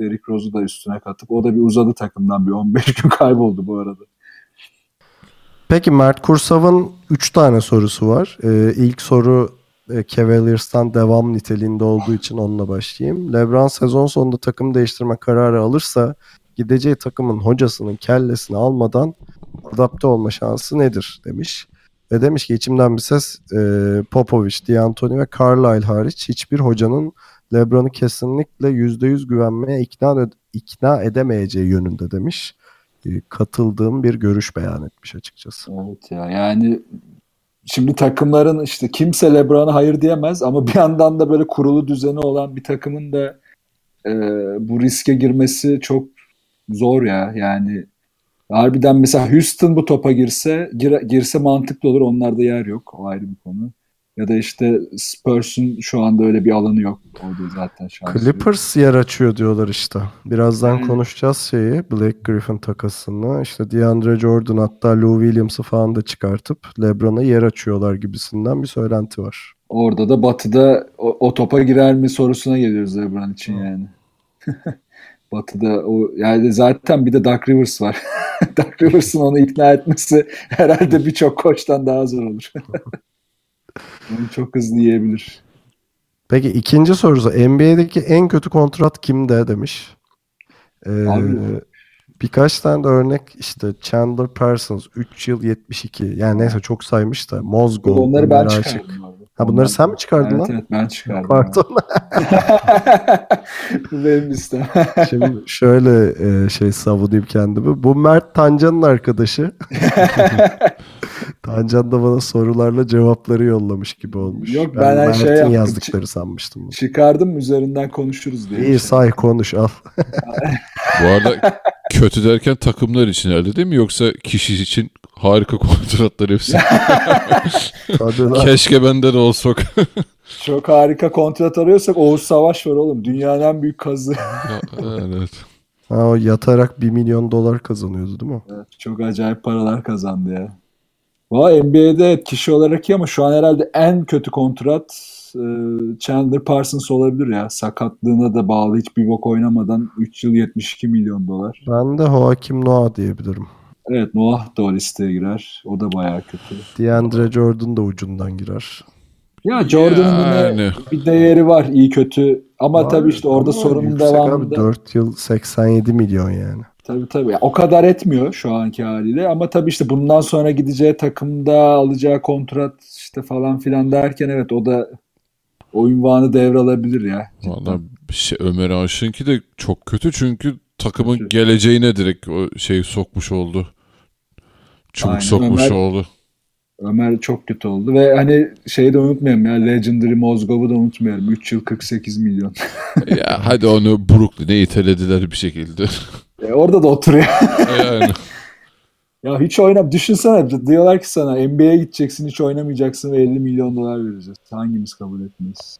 Derrick Rose'u da üstüne katıp o da bir uzadı takımdan bir 15 gün *laughs* kayboldu bu arada. Peki Mert Kursav'ın 3 tane sorusu var. Ee, ilk soru Cavaliers'tan devam niteliğinde olduğu için onunla başlayayım. LeBron sezon sonunda takım değiştirme kararı alırsa gideceği takımın hocasının kellesini almadan adapte olma şansı nedir demiş. Ve demiş ki içimden bir ses e, Popovich, D'Antoni ve Carlisle hariç hiçbir hocanın LeBron'u kesinlikle %100 güvenmeye ikna, ikna edemeyeceği yönünde demiş. E, katıldığım bir görüş beyan etmiş açıkçası. Evet ya yani şimdi takımların işte kimse LeBron'a hayır diyemez ama bir yandan da böyle kurulu düzeni olan bir takımın da e, bu riske girmesi çok zor ya. Yani harbiden mesela Houston bu topa girse gir- girse mantıklı olur. Onlarda yer yok. O ayrı bir konu. Ya da işte Spurs'un şu anda öyle bir alanı yok. Orada zaten şansı. Clippers yer açıyor diyorlar işte. Birazdan Hmm. konuşacağız şeyi. Blake Griffin takasını. İşte DeAndre Jordan hatta Lou Williams'ı falan da çıkartıp LeBron'a yer açıyorlar gibisinden bir söylenti var. Orada da Batı'da o, o topa girer mi sorusuna geliyoruz LeBron için yani. *laughs* Batı'da o yani zaten bir de Doug Rivers var. *laughs* Doug Rivers'ın onu ikna etmesi herhalde birçok koçtan daha zor olur. *laughs* onu çok hızlı yiyebilir. Peki ikinci sorusu NBA'deki en kötü kontrat kimde demiş. Ee, Abi. birkaç tane de örnek işte Chandler Parsons 3 yıl 72 yani neyse çok saymış da Mozgov Onları ben çıkardım. Ha bunları sen mi çıkardın evet, lan? Evet ben çıkardım. Pardon. *laughs* Benim listem. *laughs* Şimdi şöyle e, şey savunayım kendimi. Bu Mert Tancan'ın arkadaşı. *laughs* Tancan da bana sorularla cevapları yollamış gibi olmuş. Yok, ben ben her Mert'in şey yaptım. yazdıkları sanmıştım. Çıkardım üzerinden konuşuruz diye. İyi say konuş al. Bu arada kötü derken takımlar için herhalde değil mi? Yoksa kişi için harika *laughs* kontratlar hepsi. *laughs* Keşke bende de olsak. Çok harika kontrat arıyorsak Oğuz Savaş var oğlum. Dünyanın en büyük kazı. *laughs* evet. Ha, o yatarak 1 milyon dolar kazanıyordu değil mi? Evet, çok acayip paralar kazandı ya. Valla NBA'de kişi olarak iyi ama şu an herhalde en kötü kontrat e, Chandler Parsons olabilir ya. Sakatlığına da bağlı hiçbir bok oynamadan 3 yıl 72 milyon dolar. Ben de Joakim Noah diyebilirim. Evet Noah da o listeye girer. O da bayağı kötü. DeAndre Jordan da ucundan girer. Ya Jordan'ın Yani. bir değeri var iyi kötü. Ama Var, tabii işte orada ama sorunun yüksek abi, devamında. 4 yıl 87 milyon yani. Tabii tabii. O kadar etmiyor şu anki haliyle ama tabii işte bundan sonra gideceği takımda alacağı kontrat işte falan filan derken evet o da o ünvanı devralabilir ya. Valla şey Ömer Aşık'ınki de çok kötü çünkü takımın Kötü. geleceğine direkt o şey sokmuş oldu. Çubuk Aynen, sokmuş Ömer- oldu. Ömer çok kötü oldu ve hani şeyi de unutmayalım ya Legendary Mozgov'u da unutmayalım. 3 yıl 48 milyon. *laughs* ya hadi onu Brooklyn'e itelediler bir şekilde. E, orada da oturuyor. *laughs* yani. ya hiç oynam. Düşünsene diyorlar ki sana NBA'ye gideceksin hiç oynamayacaksın ve 50 milyon dolar vereceğiz. Hangimiz kabul etmeyiz?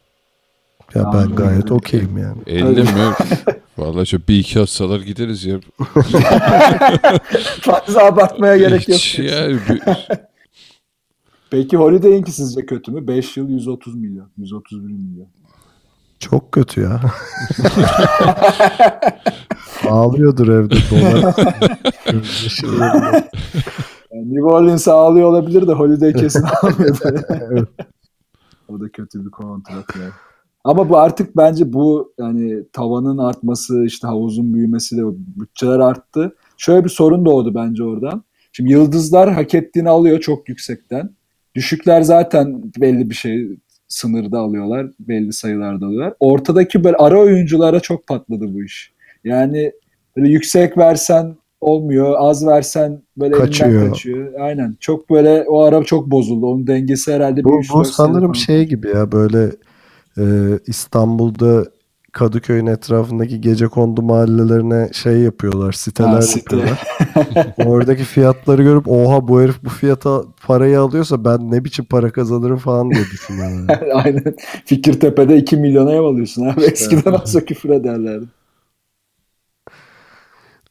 Ya ben gayet okeyim yani. 50 mi? *laughs* Vallahi şöyle bir iki atsalar gideriz ya. *laughs* Fazla abartmaya gerek yok. Hiç yani bir- *laughs* Peki Holiday'inki sizce kötü mü? 5 yıl 130 milyon. 131 milyon. Çok kötü ya. *laughs* Ağlıyordur evde dolar. Yani New Orleans ağlıyor olabilir de Holiday kesin ağlıyordu. Evet. o da kötü bir kontrat yani. Ama bu artık bence bu yani tavanın artması işte havuzun büyümesiyle bütçeler arttı. Şöyle bir sorun doğdu bence oradan. Şimdi yıldızlar hak ettiğini alıyor çok yüksekten. Düşükler zaten belli bir şey sınırda alıyorlar. Belli sayılarda alıyorlar. Ortadaki böyle ara oyunculara çok patladı bu iş. Yani böyle yüksek versen olmuyor. Az versen böyle Kaçıyor. kaçıyor. Aynen. Çok böyle o ara çok bozuldu. Onun dengesi herhalde bir Bu, üç, bu sanırım şey gibi ya böyle e, İstanbul'da Kadıköy'ün etrafındaki gece kondu mahallelerine şey yapıyorlar, siteler Ha, site. yapıyorlar. *laughs* Oradaki fiyatları görüp oha bu herif bu fiyata parayı alıyorsa ben ne biçim para kazanırım falan diye düşünüyorum. *laughs* yani. Aynen. Fikirtepe'de 2 milyona ev alıyorsun abi. Eskiden olsa küfür ederlerdi.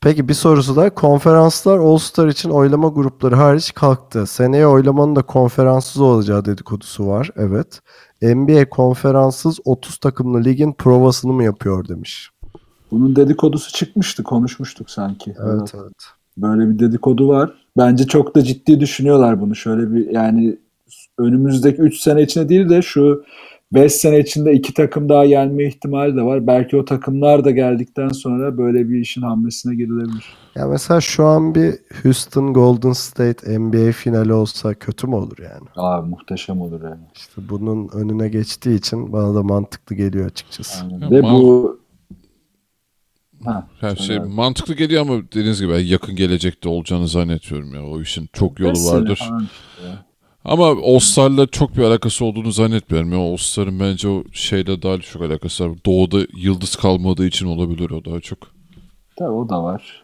Peki bir sorusu da konferanslar All-Star için oylama grupları hariç kalktı. Seneye oylamanın da konferanssız olacağı dedikodusu var. Evet. NBA konferanssız 30 takımlı ligin provasını mı yapıyor demiş. Bunun dedikodusu çıkmıştı. Konuşmuştuk sanki. Evet evet. Böyle bir dedikodu var. Bence çok da ciddi düşünüyorlar bunu. Şöyle bir yani önümüzdeki 3 sene içinde değil de şu 5 sene içinde iki takım daha gelme ihtimali de var. Belki o takımlar da geldikten sonra böyle bir işin hamlesine girilebilir. Ya mesela şu an bir Houston Golden State NBA finali olsa kötü mü olur yani? Aa muhteşem olur yani. İşte bunun önüne geçtiği için bana da mantıklı geliyor açıkçası. Aynen. Ve bu ha, Her şey abi. mantıklı geliyor ama dediğiniz gibi yakın gelecekte olacağını zannetmiyorum ya. O işin çok yolu vardır. falan. Ama All-Star'la çok bir alakası olduğunu zannetmiyorum. Ya All-Star'ın bence o şeyle daha çok alakası var. Doğuda yıldız kalmadığı için olabilir o daha çok. Tabii o da var.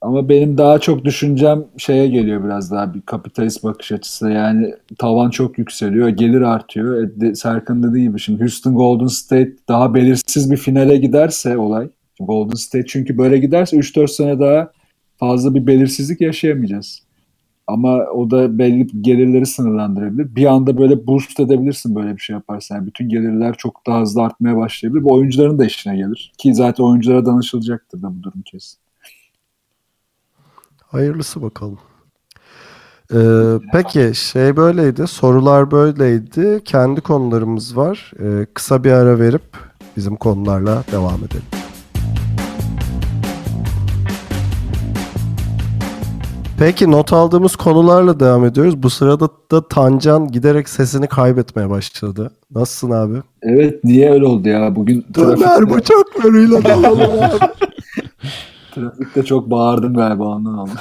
Ama benim daha çok düşüncem şeye geliyor biraz daha bir kapitalist bakış açısı. Yani tavan çok yükseliyor, gelir artıyor. E, Serkan dediği gibi şimdi Houston Golden State daha belirsiz bir finale giderse olay. Golden State çünkü böyle giderse 3-4 sene daha fazla bir belirsizlik yaşayamayacağız. Ama o da belli gelirleri sınırlandırabilir. Bir anda böyle boost edebilirsin böyle bir şey yaparsan. Yani bütün gelirler çok daha hızlı artmaya başlayabilir. Bu oyuncuların da işine gelir. Ki zaten oyunculara danışılacaktır da bu durum kesin. Hayırlısı bakalım. Ee, peki şey böyleydi. Sorular böyleydi. Kendi konularımız var. Ee, kısa bir ara verip bizim konularla devam edelim. Peki not aldığımız konularla devam ediyoruz. Bu sırada da Tancan giderek sesini kaybetmeye başladı. Nasılsın abi? Evet niye öyle oldu ya? Bugün Döner bıçaklarıyla dalalım *laughs* abi. trafikte çok bağırdım galiba ondan oldu. *laughs*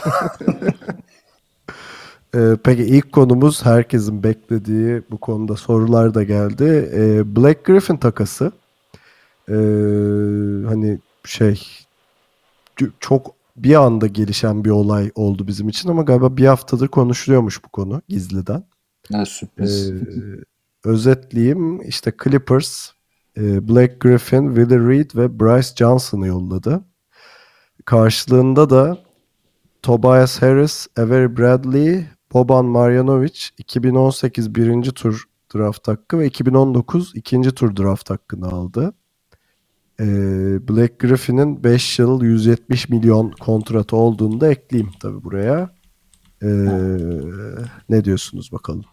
Ee, peki ilk konumuz herkesin beklediği bu konuda sorular da geldi. Ee, Black Griffin takası. Ee, hani şey çok bir anda gelişen bir olay oldu bizim için ama galiba bir haftadır konuşuluyormuş bu konu gizliden. Ya sürpriz. Ee, özetleyeyim işte Clippers e, Black Griffin, Willie Reed ve Bryce Johnson'ı yolladı. Karşılığında da Tobias Harris, Avery Bradley, Boban Marjanovic 2018 birinci tur draft hakkı ve 2019 ikinci tur draft hakkını aldı. Ee, Black Griffin'in 5 yıl 170 milyon kontratı olduğunu da ekleyeyim tabii buraya. Ee, ne diyorsunuz bakalım?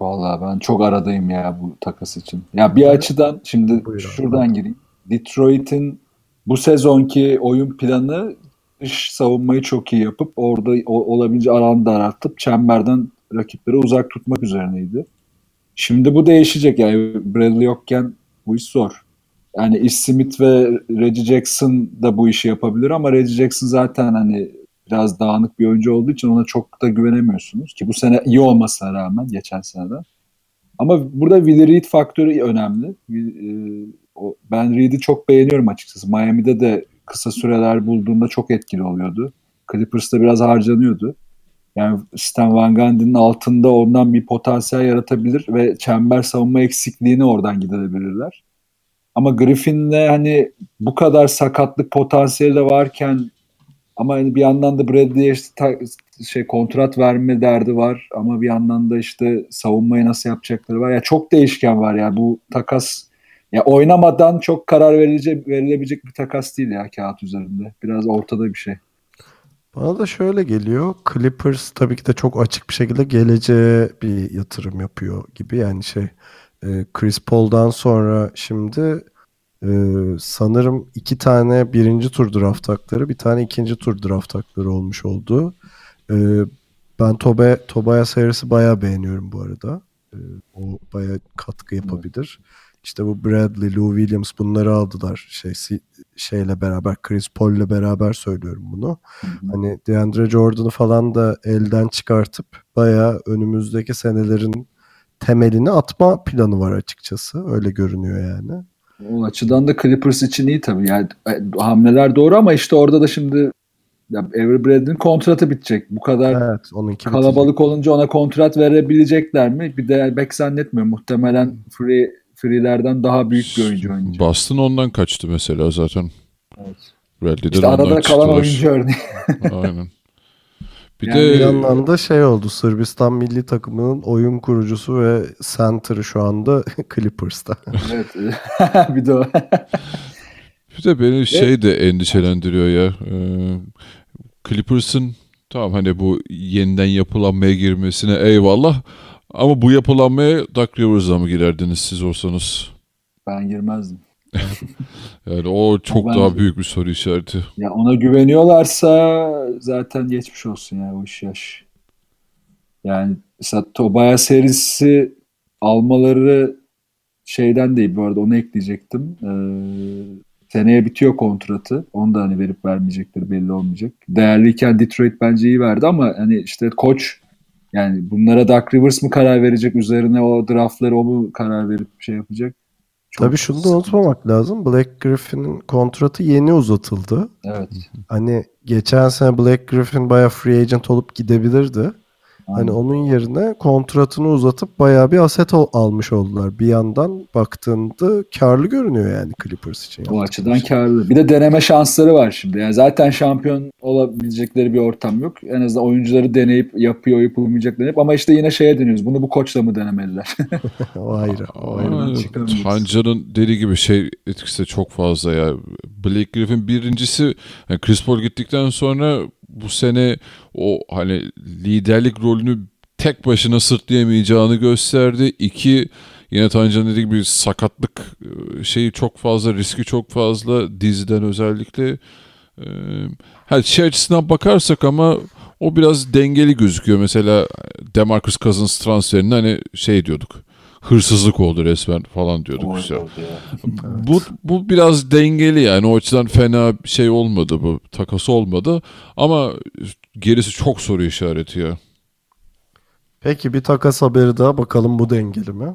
Vallahi ben çok aradayım ya bu takas için. Ya bir açıdan şimdi Buyur abi. şuradan gireyim. Detroit'in bu sezonki oyun planı dış savunmayı çok iyi yapıp orada o- olabildiğince alanı daraltıp çemberden rakipleri uzak tutmak üzerineydi. Şimdi bu değişecek yani Bradley yokken bu iş zor. Yani Ish Smith ve Reggie Jackson da bu işi yapabilir ama Reggie Jackson zaten hani biraz dağınık bir oyuncu olduğu için ona çok da güvenemiyorsunuz ki bu sene iyi olmasına rağmen geçen seneden. Ama burada Willie Reed faktörü önemli. Will- e, Ben Reed'i çok beğeniyorum açıkçası. Miami'de de kısa süreler bulduğunda çok etkili oluyordu. Clippers'ta biraz harcanıyordu. Yani Stan Van Gundy'nin altında ondan bir potansiyel yaratabilir ve çember savunma eksikliğini oradan gidebilirler. Ama Griffin'le hani bu kadar sakatlık potansiyeli de varken ama hani bir yandan da Bradley'e işte şey kontrat verme derdi var ama bir yandan da işte savunmayı nasıl yapacakları var. Ya çok değişken var ya bu takas ya oynamadan çok karar verilecek verilebilecek bir takas değil ya kağıt üzerinde. Biraz ortada bir şey. Bana da şöyle geliyor. Clippers tabii ki de çok açık bir şekilde geleceğe bir yatırım yapıyor gibi. Yani şey e, Chris Paul'dan sonra şimdi e, sanırım iki tane birinci tur draft hakları, bir tane ikinci tur draft hakları olmuş oldu. E, ben Tobe, Tobias Harris'i bayağı beğeniyorum bu arada. E, o bayağı katkı yapabilir. İşte bu Bradley, Lou Williams bunları aldılar. Şey, şeyle beraber, Chris Paul'le beraber söylüyorum bunu. Hani DeAndre Jordan'ı falan da elden çıkartıp bayağı önümüzdeki senelerin temelini atma planı var açıkçası. Öyle görünüyor yani. O açıdan da Clippers için iyi tabii. Yani e, hamleler doğru ama işte orada da şimdi ya Avery Bradley'in kontratı bitecek. Bu kadar Evet, onunki kalabalık olunca ona kontrat verebilecekler mi? Bir de bek zannetmiyorum. Muhtemelen free free'lerden daha büyük bir oyuncu oynayacak. Boston ondan kaçtı mesela zaten. Evet. Bradley'den İşte arada kalan çıktılar. oyuncu örneği. Aynen. *laughs* Bir Yani Bir de yandan da şey oldu. Sırbistan milli takımının oyun kurucusu ve center'ı şu anda *laughs* Clippers'ta. evet. *laughs* bir de o. bir de beni şey de endişelendiriyor ya. Ee, Clippers'ın tamam hani bu yeniden yapılanmaya girmesine eyvallah. Ama bu yapılanmaya Doug Rivers'la mı girerdiniz siz olsanız? ben girmezdim. *laughs* Yani o çok Ben- daha büyük bir soru işareti. Ya ona güveniyorlarsa zaten geçmiş olsun ya o iş yaş. Yani mesela Tobias Harris'i almaları şeyden değil bu arada onu ekleyecektim. Ee, seneye bitiyor kontratı. Onu da hani verip vermeyecekleri belli olmayacak. Değerliyken Detroit bence iyi verdi ama hani işte koç Yani bunlara Doug Rivers mı karar verecek üzerine o draftları o mu karar verip şey yapacak? Çok Tabii şunu da unutmamak lazım. Black Griffin'in kontratı yeni uzatıldı. Evet. Hani geçen sene Black Griffin bayağı free agent olup gidebilirdi. Hani onun yerine kontratını uzatıp bayağı bir aset al- almış oldular. Bir yandan baktığında karlı görünüyor yani Clippers için. Yaptıkları açıdan şey. karlı. Bir de deneme şansları var şimdi. Yani zaten şampiyon olabilecekleri bir ortam yok. En azından oyuncuları deneyip yapıyor yapılmayacak deneyip ama işte yine şeye dönüyoruz. Bunu bu koçla mı denemeliler? *laughs* o ayrı. O ayrı. Tancan'ın dediği gibi şey etkisi de çok fazla ya. Blake Griffin birincisi yani Chris Paul gittikten sonra bu sene o hani liderlik rolünü tek başına sırtlayamayacağını gösterdi. İki yine Tancan'ın dediği gibi sakatlık e, şeyi çok fazla, riski çok fazla diziden özellikle. Ee, her şey açısından bakarsak ama o biraz dengeli gözüküyor. Mesela Demarcus Cousins transferinde hani şey diyorduk. Hırsızlık oldu resmen falan diyorduk işte. Bu bu biraz dengeli yani o açıdan fena bir şey olmadı bu takas olmadı ama gerisi çok soru işareti ya. Peki bir takas haberi daha bakalım bu dengeli mi?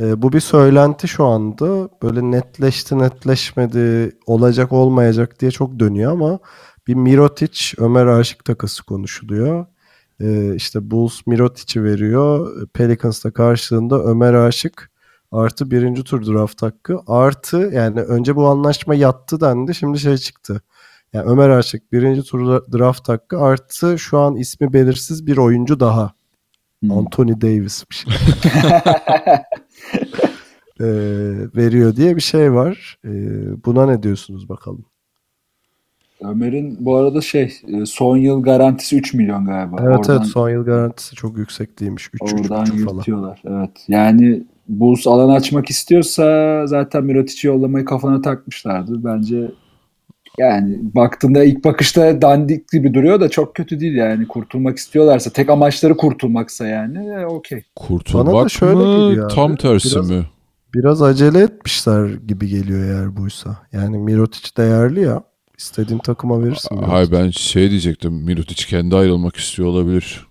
Ee, bu bir söylenti şu anda. Böyle netleşti netleşmedi olacak olmayacak diye çok dönüyor ama bir Mirotic Ömer Aşık takası konuşuluyor. Ee, işte Bulls Mirotic'i veriyor. Pelicans da karşılığında Ömer Aşık artı birinci tur draft hakkı artı yani önce bu anlaşma yattı dendi şimdi şey çıktı. Yani Ömer Aşık birinci tur draft hakkı artı şu an ismi belirsiz bir oyuncu daha. Hmm. Anthony Davis'miş. *laughs* Ee, veriyor diye bir şey var. Ee, buna ne diyorsunuz bakalım? Ömer'in bu arada şey e, son yıl garantisi 3 milyon galiba. Evet oradan, evet son yıl garantisi çok yüksek değilmiş. 3 oradan 3,5 falan. yırtıyorlar. Evet. Yani Bulls alan açmak istiyorsa zaten Mirotic'i yollamayı kafana takmışlardı. Bence yani baktığında ilk bakışta dandik gibi duruyor da çok kötü değil yani. Kurtulmak istiyorlarsa tek amaçları kurtulmaksa yani e, okey. Kurtulmak Bana da şöyle mı tam tersi biraz- mi? Biraz acele etmişler gibi geliyor eğer buysa. Yani Mirotic değerli ya. İstediğin takıma verirsin. Hayır Mirotic. ben şey diyecektim Mirotic kendi ayrılmak istiyor olabilir.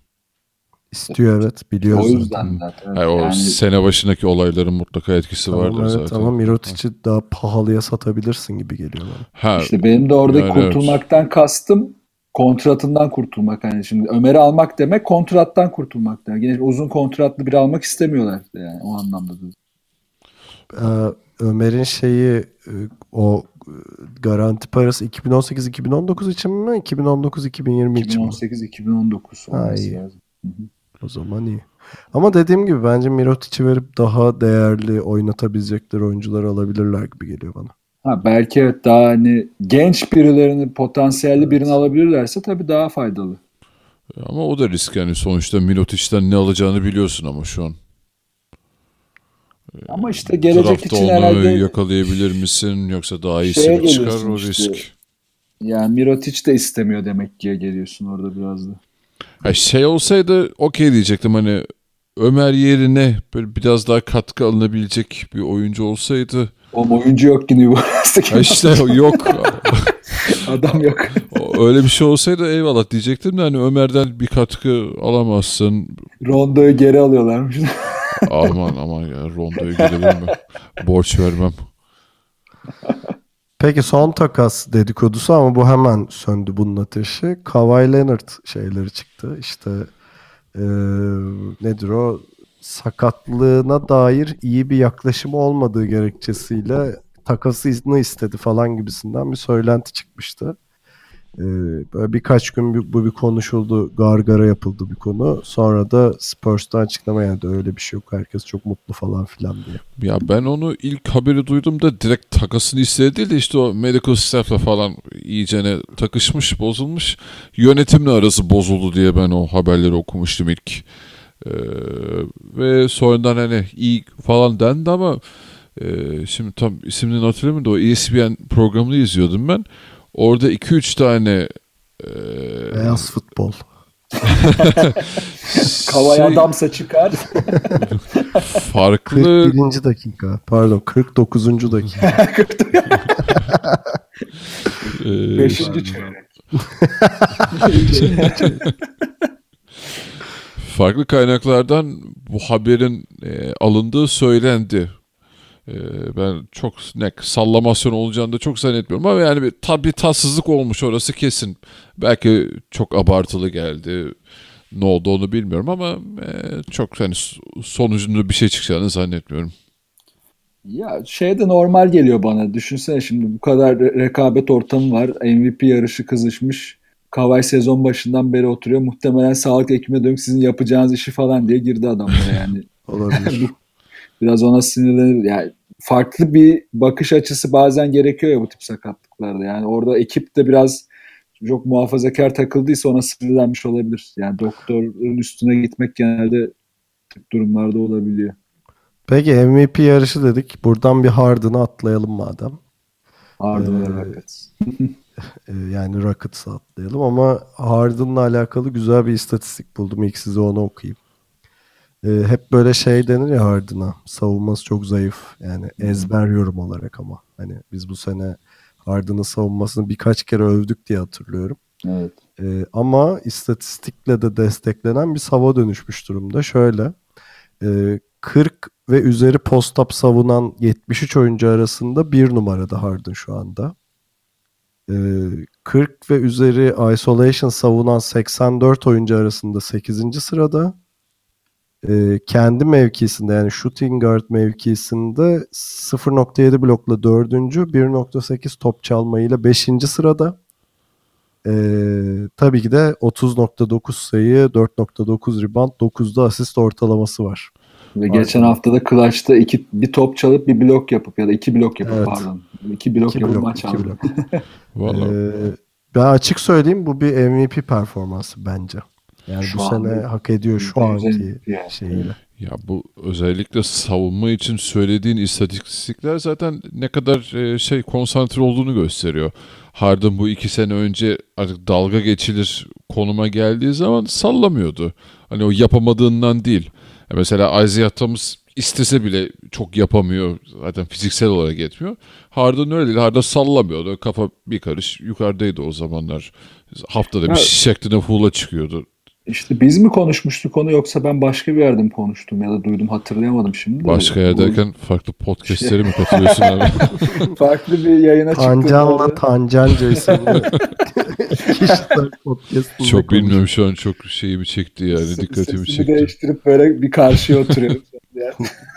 İstiyor evet biliyoruz O yüzden zaten. Hayır, o yani sene başındaki olayların mutlaka etkisi Tamam, vardır evet, zaten. ama Mirotic'i daha pahalıya satabilirsin gibi geliyor bana. Ha, işte benim de orada Yani evet. kurtulmaktan kastım kontratından kurtulmak. Hani şimdi Ömer'i almak demek kontrattan kurtulmak demek. Yine uzun kontratlı biri almak istemiyorlar yani o anlamda. da. Ee, Ömer'in şeyi e, o garanti parası 2018-2019 için mi 2019-2020 için mi? 2018-2019 olması lazım. O zaman iyi. Ama dediğim gibi bence Mirotic'i verip daha değerli oynatabilecekleri oyuncuları alabilirler gibi geliyor bana. Ha, belki evet daha hani genç birilerini potansiyelli birini alabilirlerse tabii daha faydalı. ama o da risk yani sonuçta Mirotic'ten ne alacağını biliyorsun ama şu an. Ama işte gelecek Draftta için onu herhalde yakalayabilir misin yoksa daha iyisi mi çıkar o işte. risk. yani Mirotic de istemiyor demek ki geliyorsun orada biraz da. Ha, şey olsaydı okey diyecektim hani Ömer yerine böyle biraz daha katkı alınabilecek bir oyuncu olsaydı. O oyuncu yok yine bu. Ha işte yok. *laughs* Adam yok. Öyle bir şey olsaydı eyvallah diyecektim de hani Ömer'den bir katkı alamazsın. Rondo'yu geri alıyorlarmış. Aman aman ya Rondo'yu gidebilir mi? Borç vermem. Peki son takas dedikodusu ama bu hemen söndü bunun ateşi. Kawhi Leonard şeyleri çıktı. İşte eee, nedir o? Sakatlığına dair iyi bir yaklaşımı olmadığı gerekçesiyle takasını istedi falan gibisinden bir söylenti çıkmıştı. Eee, böyle birkaç gün bir- bu bir konuşuldu. Gargara yapıldı bir konu. Sonra da Spurs'tan açıklama geldi. Öyle bir şey yok. Herkes çok mutlu falan filan diye. Ya ben onu ilk haberi duyduğumda direkt takasını istedi de işte o medical staff'la falan iyicene takışmış, bozulmuş. Yönetimle arası bozuldu diye ben o haberleri okumuştum ilk. Ee, ve sonradan hani iyi falan dendi ama e, şimdi tam isimini hatırlamıyorum da o ESPN programını izliyordum ben. Orada 2-3 tane e, Beyaz futbol. *laughs* Kavay şey, adamsa çıkar. farklı 41. dakika. Pardon 49. dakika. *laughs* *laughs* e, Beşinci çeyrek. farklı kaynaklardan bu haberin e, alındığı söylendi. E, ben çok ne sallamasyon olacağını da çok zannetmiyorum ama yani bir tabi tatsızlık olmuş orası kesin. Belki çok abartılı geldi. Ne oldu onu bilmiyorum ama e, çok hani sonucunda bir şey çıkacağını zannetmiyorum. Ya şey de normal geliyor bana. Düşünsene şimdi bu kadar rekabet ortamı var. MVP yarışı kızışmış. Kavay sezon başından beri oturuyor. Muhtemelen sağlık ekibine dönüp sizin yapacağınız işi falan diye girdi adamlara yani. *laughs* Olabilir. Biraz ona sinirlenir. Yani farklı bir bakış açısı bazen gerekiyor ya bu tip sakatlıklarda. Yani orada ekip de biraz çok muhafazakar takıldıysa ona sinirlenmiş olabilir. Yani doktorun üstüne gitmek genelde durumlarda olabiliyor. Peki MVP yarışı dedik. Buradan bir Harden'ı atlayalım madem. Harden'ı ee, Rockets. *laughs* E, yani Rockets'ı atlayalım ama Harden'la alakalı güzel bir istatistik buldum. İlk size onu okuyayım. Ee, hep böyle şey denir ya Harden'a. Savunması çok zayıf. Yani ezber yorum olarak ama. Hani biz bu sene Harden'ın savunmasını birkaç kere övdük diye hatırlıyorum. Evet. Ee, ama istatistikle de desteklenen bir sava dönüşmüş durumda. Şöyle. E, 40 ve üzeri post-up savunan 73 oyuncu arasında bir numarada Harden şu anda. 40 ee, ve üzeri isolation savunan 84 oyuncu arasında 8. sırada. Ee, kendi mevkisinde yani shooting guard mevkisinde 0.7 blokla 4. 1.8 top çalmayla 5. sırada. Ee, tabii ki de 30.9 sayı, 4.9 rebound, 9'da asist ortalaması var. Ve geçen hafta da Clutch'ta iki, bir top çalıp bir blok yapıp ya da iki blok yapıp evet. pardon. İki blok iki yapıp blok, maç aldı. *laughs* ee, ben açık söyleyeyim bu bir MVP performansı bence. Yani şu bu sene hak ediyor şu anki yani. şeyiyle. Ya bu özellikle savunma için söylediğin istatistikler zaten ne kadar e, şey konsantre olduğunu gösteriyor. Harden bu iki sene önce artık dalga geçilir konuma geldiği zaman sallamıyordu. Hani o yapamadığından değil. Mesela Isaiah Thomas istese bile çok yapamıyor. Zaten fiziksel olarak yetmiyor. Harden öyle değil. Harden sallamıyordu. Kafa bir karış yukarıdaydı o zamanlar. Haftada bir şeklinde full'a çıkıyordu. İşte biz mi konuşmuştuk onu yoksa ben başka bir yerde mi konuştum ya da duydum hatırlayamadım şimdi. Başka yerdeyken Bu... farklı podcastlere mi katılıyorsun abi? *laughs* farklı bir yayına çıktım. Tancan'la Tancanca isimli Çok bilmiyorum şu an çok şeyimi çekti yani dikkatimi çekti. değiştirip böyle bir karşıya oturuyorum. *laughs*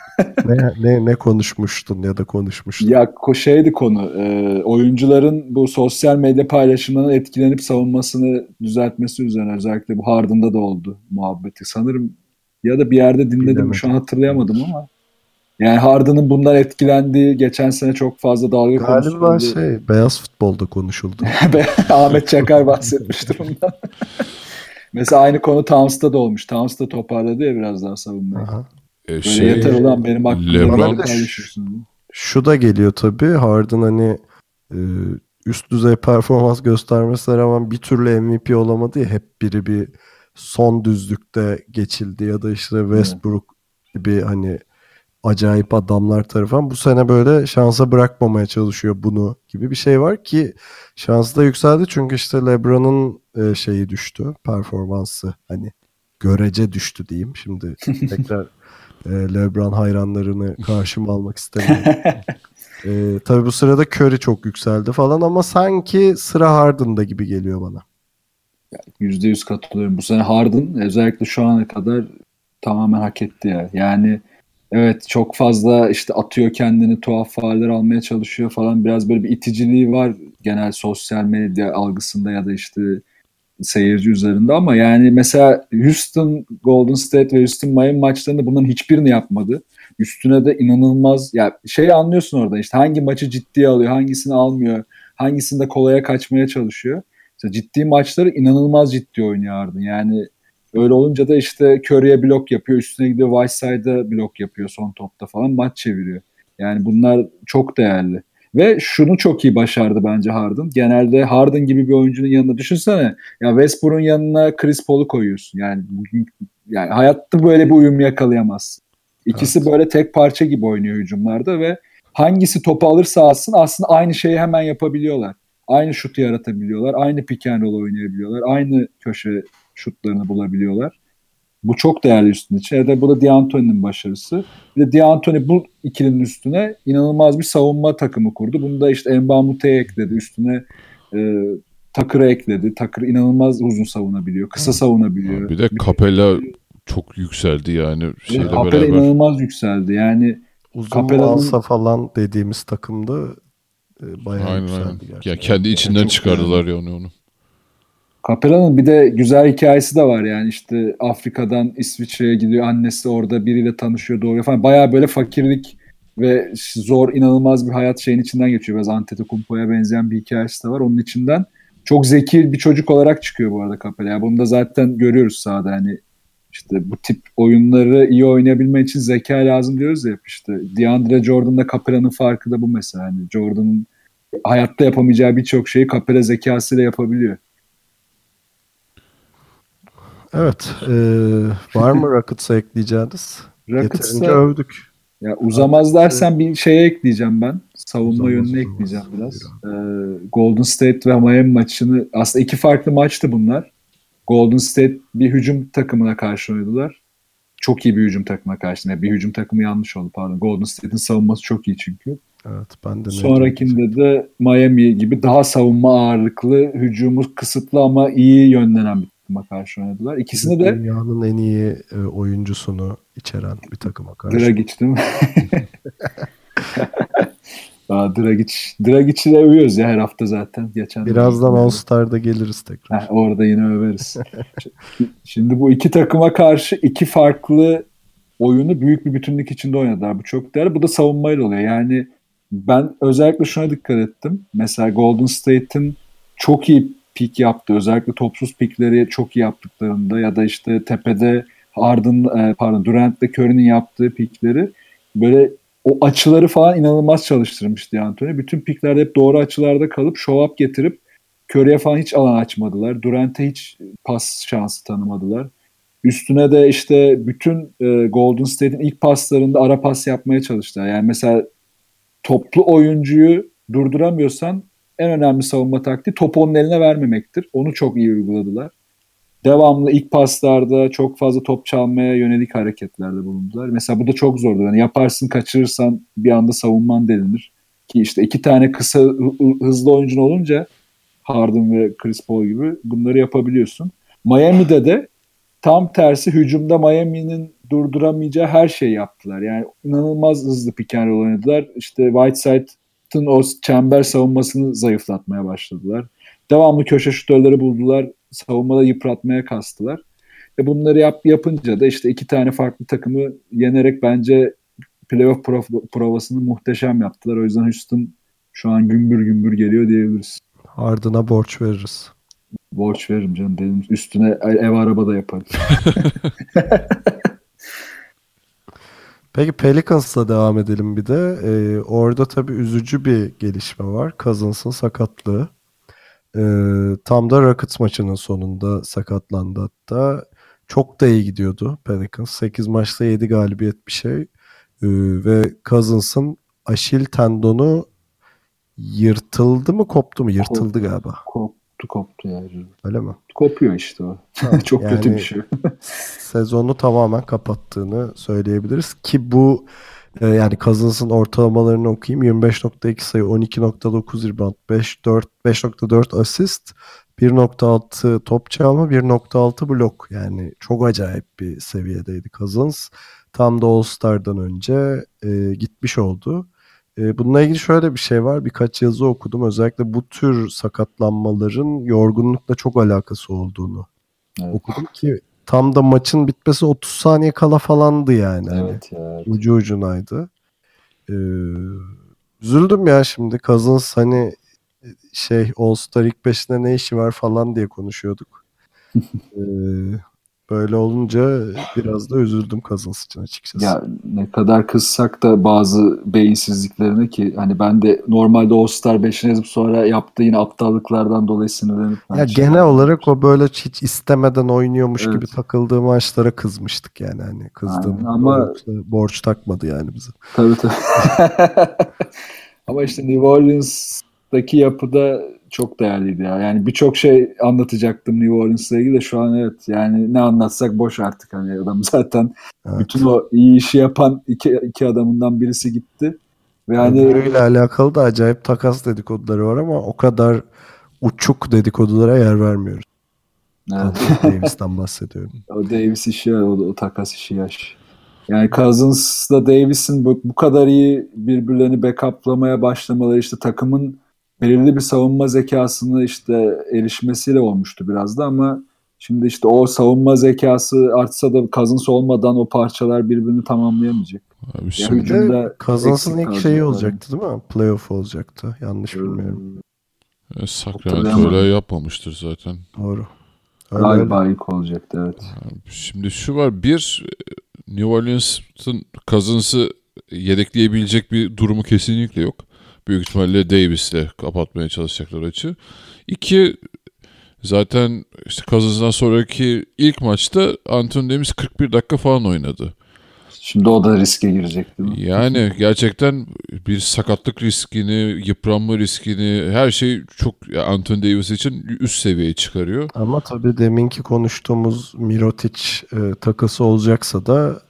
ne, ne, ne konuşmuştun ya da konuşmuştun? Ya şeydi konu. E, oyuncuların bu sosyal medya paylaşımlarına etkilenip savunmasını düzeltmesi üzerine özellikle bu Harden'da da oldu muhabbeti. Sanırım ya da bir yerde dinledim Bilemedim. şu an hatırlayamadım ama yani Harden'ın bundan etkilendiği geçen sene çok fazla dalga konuşuldu. Galiba şey beyaz futbolda konuşuldu. *laughs* Ahmet Çakar bahsetmiştir ondan. *laughs* Mesela aynı konu Towns'ta da olmuş. Towns da toparladı ya biraz daha savunmayı. Aha. E, şey, yeter ulan benim aklımda Lebron, şu da geliyor tabii. Harden hani e, üst düzey performans göstermesine rağmen bir türlü MVP olamadı ya. Hep biri bir son düzlükte geçildi ya da işte Westbrook gibi hani acayip adamlar tarafından bu sene böyle şansa bırakmamaya çalışıyor bunu gibi bir şey var ki şansı da yükseldi çünkü işte LeBron'un e, şeyi düştü performansı hani görece düştü diyeyim şimdi *laughs* tekrar e, LeBron hayranlarını *laughs* karşıma almak istemiyorum. e, tabii bu sırada Curry çok yükseldi falan ama sanki sıra Harden'da gibi geliyor bana. Yüzde yüz katılıyorum. Bu sene Harden özellikle şu ana kadar tamamen hak etti ya. Yani evet çok fazla işte atıyor kendini tuhaf faaller almaya çalışıyor falan. Biraz böyle bir iticiliği var genel sosyal medya algısında ya da işte seyirci üzerinde ama yani mesela Houston Golden State ve Houston Miami maçlarında bunların hiçbirini yapmadı. Üstüne de inanılmaz ya şey anlıyorsun orada işte hangi maçı ciddiye alıyor, hangisini almıyor, hangisinde kolaya kaçmaya çalışıyor. Mesela ciddi maçları inanılmaz ciddi oynuyor Harden. Yani öyle olunca da işte Curry'e blok yapıyor, üstüne gidiyor Whiteside'a blok yapıyor son topta falan maç çeviriyor. Yani bunlar çok değerli. Ve şunu çok iyi başardı bence Harden. Genelde Harden gibi bir oyuncunun yanına düşünsene. Ya Westbrook'un yanına Chris Paul'u koyuyorsun. Yani bugün yani hayatta böyle bir uyum yakalayamazsın. İkisi evet. böyle tek parça gibi oynuyor hücumlarda ve hangisi topu alırsa alsın aslında aynı şeyi hemen yapabiliyorlar. Aynı şutu yaratabiliyorlar. Aynı pick and roll oynayabiliyorlar. Aynı köşe şutlarını bulabiliyorlar. Bu çok değerli üstün için. Ya da bu da D'Antoni'nin başarısı. Bir de D'Antoni bu ikilinin üstüne inanılmaz bir savunma takımı kurdu. Bunu da işte Mbamute'ye ekledi. Üstüne e, Takır'a ekledi. Takır inanılmaz uzun savunabiliyor. Kısa savunabiliyor. Bir de Capella çok yükseldi yani şeyle Capella beraber. inanılmaz yükseldi. Yani Uzun Capella'nın- falan dediğimiz takımda e, bayağı Aynen yükseldi aynen. gerçekten. Ya kendi içinden çok çıkardılar yani onu. Capella'nın bir de güzel hikayesi de var yani. İşte Afrika'dan İsviçre'ye gidiyor. Annesi orada biriyle tanışıyor doğuyor falan. Bayağı böyle fakirlik ve zor inanılmaz bir hayat şeyin içinden geçiyor. Biraz Antetokounmpo'ya benzeyen bir hikayesi de var onun içinden. Çok zeki bir çocuk olarak çıkıyor bu arada Capella. Yani bunu da zaten görüyoruz sahada. Hani işte bu tip oyunları iyi oynayabilmen için zeka lazım diyoruz ya işte. DeAndre Jordan'la Capella'nın farkı da bu mesela. Hani Jordan'ın hayatta yapamayacağı birçok şeyi Capella zekasıyla yapabiliyor. Evet. e, var mı Rockets'a ekleyeceğiniz? Rockets'a- Yeterince övdük. Ya uzamaz dersen bir şeye ekleyeceğim ben. Savunma Uzamaz, yönüne uzamaz. ekleyeceğim biraz. Ee, Golden State ve Miami maçını aslında iki farklı maçtı bunlar. Golden State bir hücum takımına karşı oynadılar. Çok iyi bir hücum takımına karşı. Yani bir hücum takımı yanlış oldu pardon. Golden State'in savunması çok iyi çünkü. Evet ben de Sonrakinde de Miami gibi daha savunma ağırlıklı, hücumu kısıtlı ama iyi yönlenen bir takıma karşı oynadılar. İkisini de Dünyanın en iyi e, oyuncusunu içeren bir takıma karşı. Dragic değil mi? *laughs* Aa, Dragic. Dragic'i de övüyoruz ya her hafta zaten. Geçen Birazdan All Star'da geliriz tekrar. Heh, orada yine överiz. Şimdi bu iki takıma karşı iki farklı oyunu büyük bir bütünlük içinde oynadılar. Bu çok değerli. Bu da savunmayla oluyor. Yani ben özellikle şuna dikkat ettim. Mesela Golden State'in çok iyi pik yaptı. Özellikle topsuz pikleri çok iyi yaptıklarında ya da işte tepede Harden, e, pardon Durant'le Curry'nin yaptığı pikleri böyle o açıları falan inanılmaz çalıştırmıştı Anthony. Bütün piklerde hep doğru açılarda kalıp show up getirip Curry'e falan hiç alan açmadılar. Durant'e hiç pas şansı tanımadılar. Üstüne de işte bütün e, Golden State'in ilk paslarında ara pas yapmaya çalıştılar. Yani mesela toplu oyuncuyu durduramıyorsan en önemli savunma taktiği topu onun eline vermemektir. Onu çok iyi uyguladılar. Devamlı ilk paslarda çok fazla top çalmaya yönelik hareketlerde bulundular. Mesela bu da çok zordu. Yani yaparsın kaçırırsan bir anda savunman delinir. Ki işte iki tane kısa hı- hı- hızlı oyuncun olunca Harden ve Chris Paul gibi bunları yapabiliyorsun. Miami'de de tam tersi hücumda Miami'nin durduramayacağı her şeyi yaptılar. Yani inanılmaz hızlı pick and oynadılar. İşte Whiteside'ın o çember savunmasını zayıflatmaya başladılar. Devamlı köşe şutörleri buldular. Savunmada yıpratmaya kastılar. Ve bunları yap, yapınca da işte iki tane farklı takımı yenerek bence playoff prov- provasını muhteşem yaptılar. O yüzden Houston şu an gümbür gümbür geliyor diyebiliriz. Harden'a borç veririz. Borç veririm canım dedim. Üstüne ev araba da yaparız. *laughs* Peki Pelicans'la devam edelim bir de. Ee, orada tabii üzücü bir gelişme var. Cousins'ın sakatlığı. Ee, tam da Rockets maçının sonunda sakatlandı hatta. Çok da iyi gidiyordu Pelicans. 8 maçta 7 galibiyet bir şey. Ee, ve Cousins'ın Aşil tendonu yırtıldı mı koptu mu? Yırtıldı galiba. koptu koptu yani. Öyle mi? Kopuyor işte o. *laughs* Çok yani- kötü bir şey. *laughs* sezonu tamamen kapattığını söyleyebiliriz ki bu e, yani Cousins'ın ortalamalarını okuyayım 25.2 sayı 12.9 rebound 5.4 5.4 asist 1.6 top çalma 1.6 blok yani çok acayip bir seviyedeydi Cousins tam da All Star'dan önce e, gitmiş oldu. E, bununla ilgili şöyle bir şey var birkaç yazı okudum özellikle bu tür sakatlanmaların yorgunlukla çok alakası olduğunu Evet. okudum ki tam da maçın bitmesi 30 saniye kala falandı yani. Hani Evet ya. ucu ucunaydı. Ee, üzüldüm ya şimdi. Cousins hani şey All Star ilk beşinde ne işi var falan diye konuşuyorduk. *laughs* Ee, böyle olunca biraz da üzüldüm Cousins için açıkçası. Ya ne kadar kızsak da bazı beyinsizliklerine ki hani ben de normalde All Star 5'ine yazıp sonra yaptığı yine aptallıklardan dolayı sinirlenip Ya şey- genel olarak o böyle hiç istemeden oynuyormuş Evet. gibi takıldığı maçlara kızmıştık yani hani kızdım Aynen ama- borç takmadı yani bize. Tabii tabii. *laughs* Ama işte New Orleans'da sakattaki yapıda çok değerliydi ya. Yani birçok şey anlatacaktım New Orleans'la ilgili de şu an evet yani ne anlatsak boş artık hani adam *laughs* zaten Evet. bütün o iyi işi yapan iki, iki adamından birisi gitti. Ve hani Öbürüyle alakalı da acayip takas dedikoduları var ama o kadar uçuk dedikodulara yer vermiyoruz. evet, *laughs* Davis'ten bahsediyorum. o Davis işi o, o takas işi yaş. Yani Cousins'la Davis'in bu, bu kadar iyi birbirlerini backuplamaya başlamaları işte takımın belirli bir savunma zekasını işte erişmesiyle olmuştu biraz da ama şimdi işte o savunma zekası artsa da Cousins olmadan o parçalar birbirini tamamlayamayacak. Abi şimdi, Cousins'ın eksik ilk şeyi yani. olacaktı değil mi? Playoff olacaktı. Yanlış bilmiyorum. e, Sacramento öyle yapmamıştır zaten. Doğru. Öyle öyle. Galiba ilk olacaktı evet. Şimdi şu var. Bir New Orleans'ın Cousins'ı yedekleyebilecek bir durumu kesinlikle yok. Büyük ihtimalle Davis'le kapatmaya çalışacaklar açı. İki zaten işte Cousins'dan sonraki ilk maçta Anthony Davis 41 dakika falan oynadı. Şimdi o da riske girecek değil mi? Yani gerçekten bir sakatlık riskini, yıpranma riskini her şey çok Anthony Davis için üst seviyeye çıkarıyor. Ama tabii deminki konuştuğumuz Mirotic e, takası olacaksa da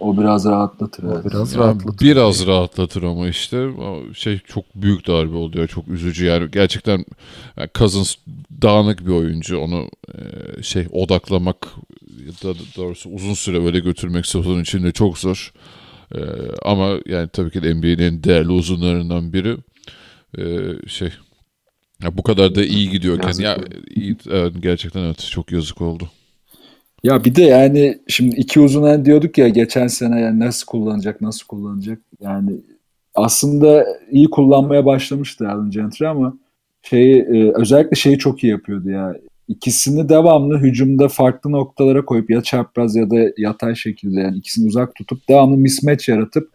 O biraz rahatlatır. o Evet. biraz Yani rahatlatır. Biraz rahatlatır ama işte şey çok büyük darbe oluyor. Çok üzücü yani gerçekten yani Cousins dağınık bir oyuncu. Onu e, şey odaklamak ya da doğrusu uzun süre böyle götürmek sezon içinde çok zor. E, ama yani tabii ki de NBA'nin en değerli uzunlarından biri. E, şey ya bu kadar da iyi gidiyorken Yazık ya iyi, evet, gerçekten evet çok yazık oldu. Ya bir de yani şimdi iki uzun en diyorduk ya geçen sene yani nasıl kullanacak nasıl kullanacak yani aslında iyi kullanmaya başlamıştı Allen Gentry ama şeyi e, özellikle şeyi çok iyi yapıyordu ya ikisini devamlı hücumda farklı noktalara koyup ya çapraz ya da yatay şekilde yani ikisini uzak tutup devamlı mismatch yaratıp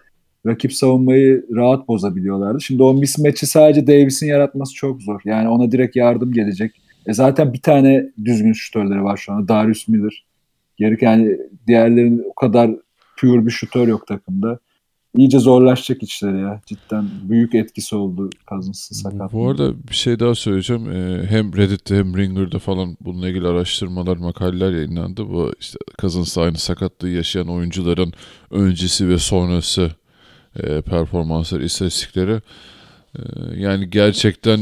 rakip savunmayı rahat bozabiliyorlardı. Şimdi o mismatch'i sadece Davis'in yaratması çok zor. Yani ona direkt yardım gelecek. E zaten bir tane düzgün şutörleri var şu anda. Darius Miller. Geri yani diğerlerinin o kadar pure bir şutör yok takımda. İyice zorlaşacak işleri ya. Cidden büyük etkisi oldu Cousins'ın sakatlığı. Bu arada bir şey daha söyleyeceğim. Ee, hem Reddit'te hem Ringer'da falan bununla ilgili araştırmalar, makaleler yayınlandı. Bu işte Cousins'la aynı sakatlığı yaşayan oyuncuların öncesi ve sonrası e, performansları, istatistikleri. E, yani gerçekten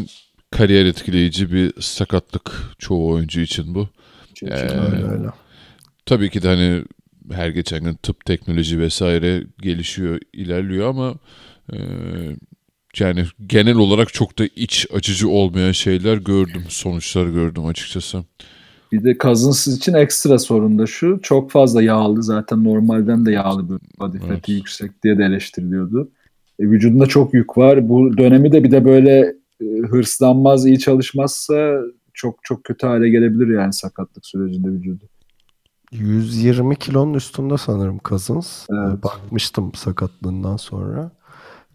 kariyer etkileyici bir sakatlık çoğu oyuncu için bu. Çok Ee. Öyle öyle. Tabii ki de hani her geçen gün tıp teknoloji vesaire gelişiyor, ilerliyor ama e, yani genel olarak çok da iç açıcı olmayan şeyler gördüm, sonuçlar gördüm açıkçası. Bir de Cousins için ekstra sorun da şu. Çok fazla yağlı. Zaten normalden de yağlı bir body fat'i Evet. yüksek diye de eleştiriliyordu. E, vücudunda çok yük var. Bu dönemi de bir de böyle e, hırslanmaz, iyi çalışmazsa çok çok kötü hale gelebilir yani sakatlık sürecinde vücudu. 120 kilonun üstünde sanırım Cousins. Evet. Bakmıştım sakatlığından sonra.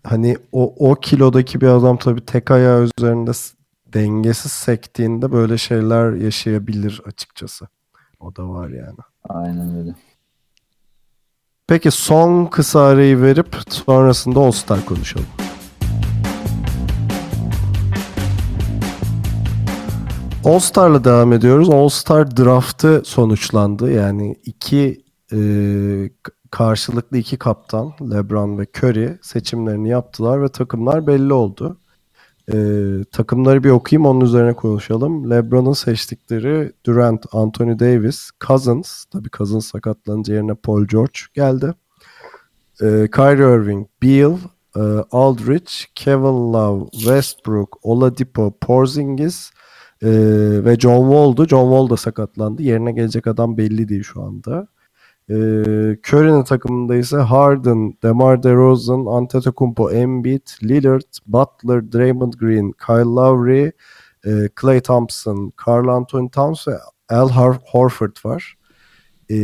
Hani o, o kilodaki bir adam tabii tek ayağı üzerinde dengesiz sektiğinde böyle şeyler yaşayabilir açıkçası. O da var yani. Aynen öyle. Peki son kısa arayı verip sonrasında All Star konuşalım. All Star'la devam ediyoruz. All Star draftı sonuçlandı. Yani iki e, karşılıklı iki kaptan LeBron ve Curry seçimlerini yaptılar ve takımlar belli oldu. E, takımları bir okuyayım onun üzerine konuşalım. LeBron'un seçtikleri Durant, Anthony Davis, Cousins, tabii Cousins sakatlanınca yerine Paul George geldi. E, Kyrie Irving, Beal, e, Aldridge, Kevin Love, Westbrook, Oladipo, Porzingis e, ve John Wall'du. John Wall da sakatlandı. Yerine gelecek adam belli değil şu anda. E, Curry'nin takımında ise Harden, DeMar DeRozan, Antetokounmpo, Embiid, Lillard, Butler, Draymond Green, Kyle Lowry, e, Klay Thompson, Karl Anthony Towns ve Al Har- Horford var. E,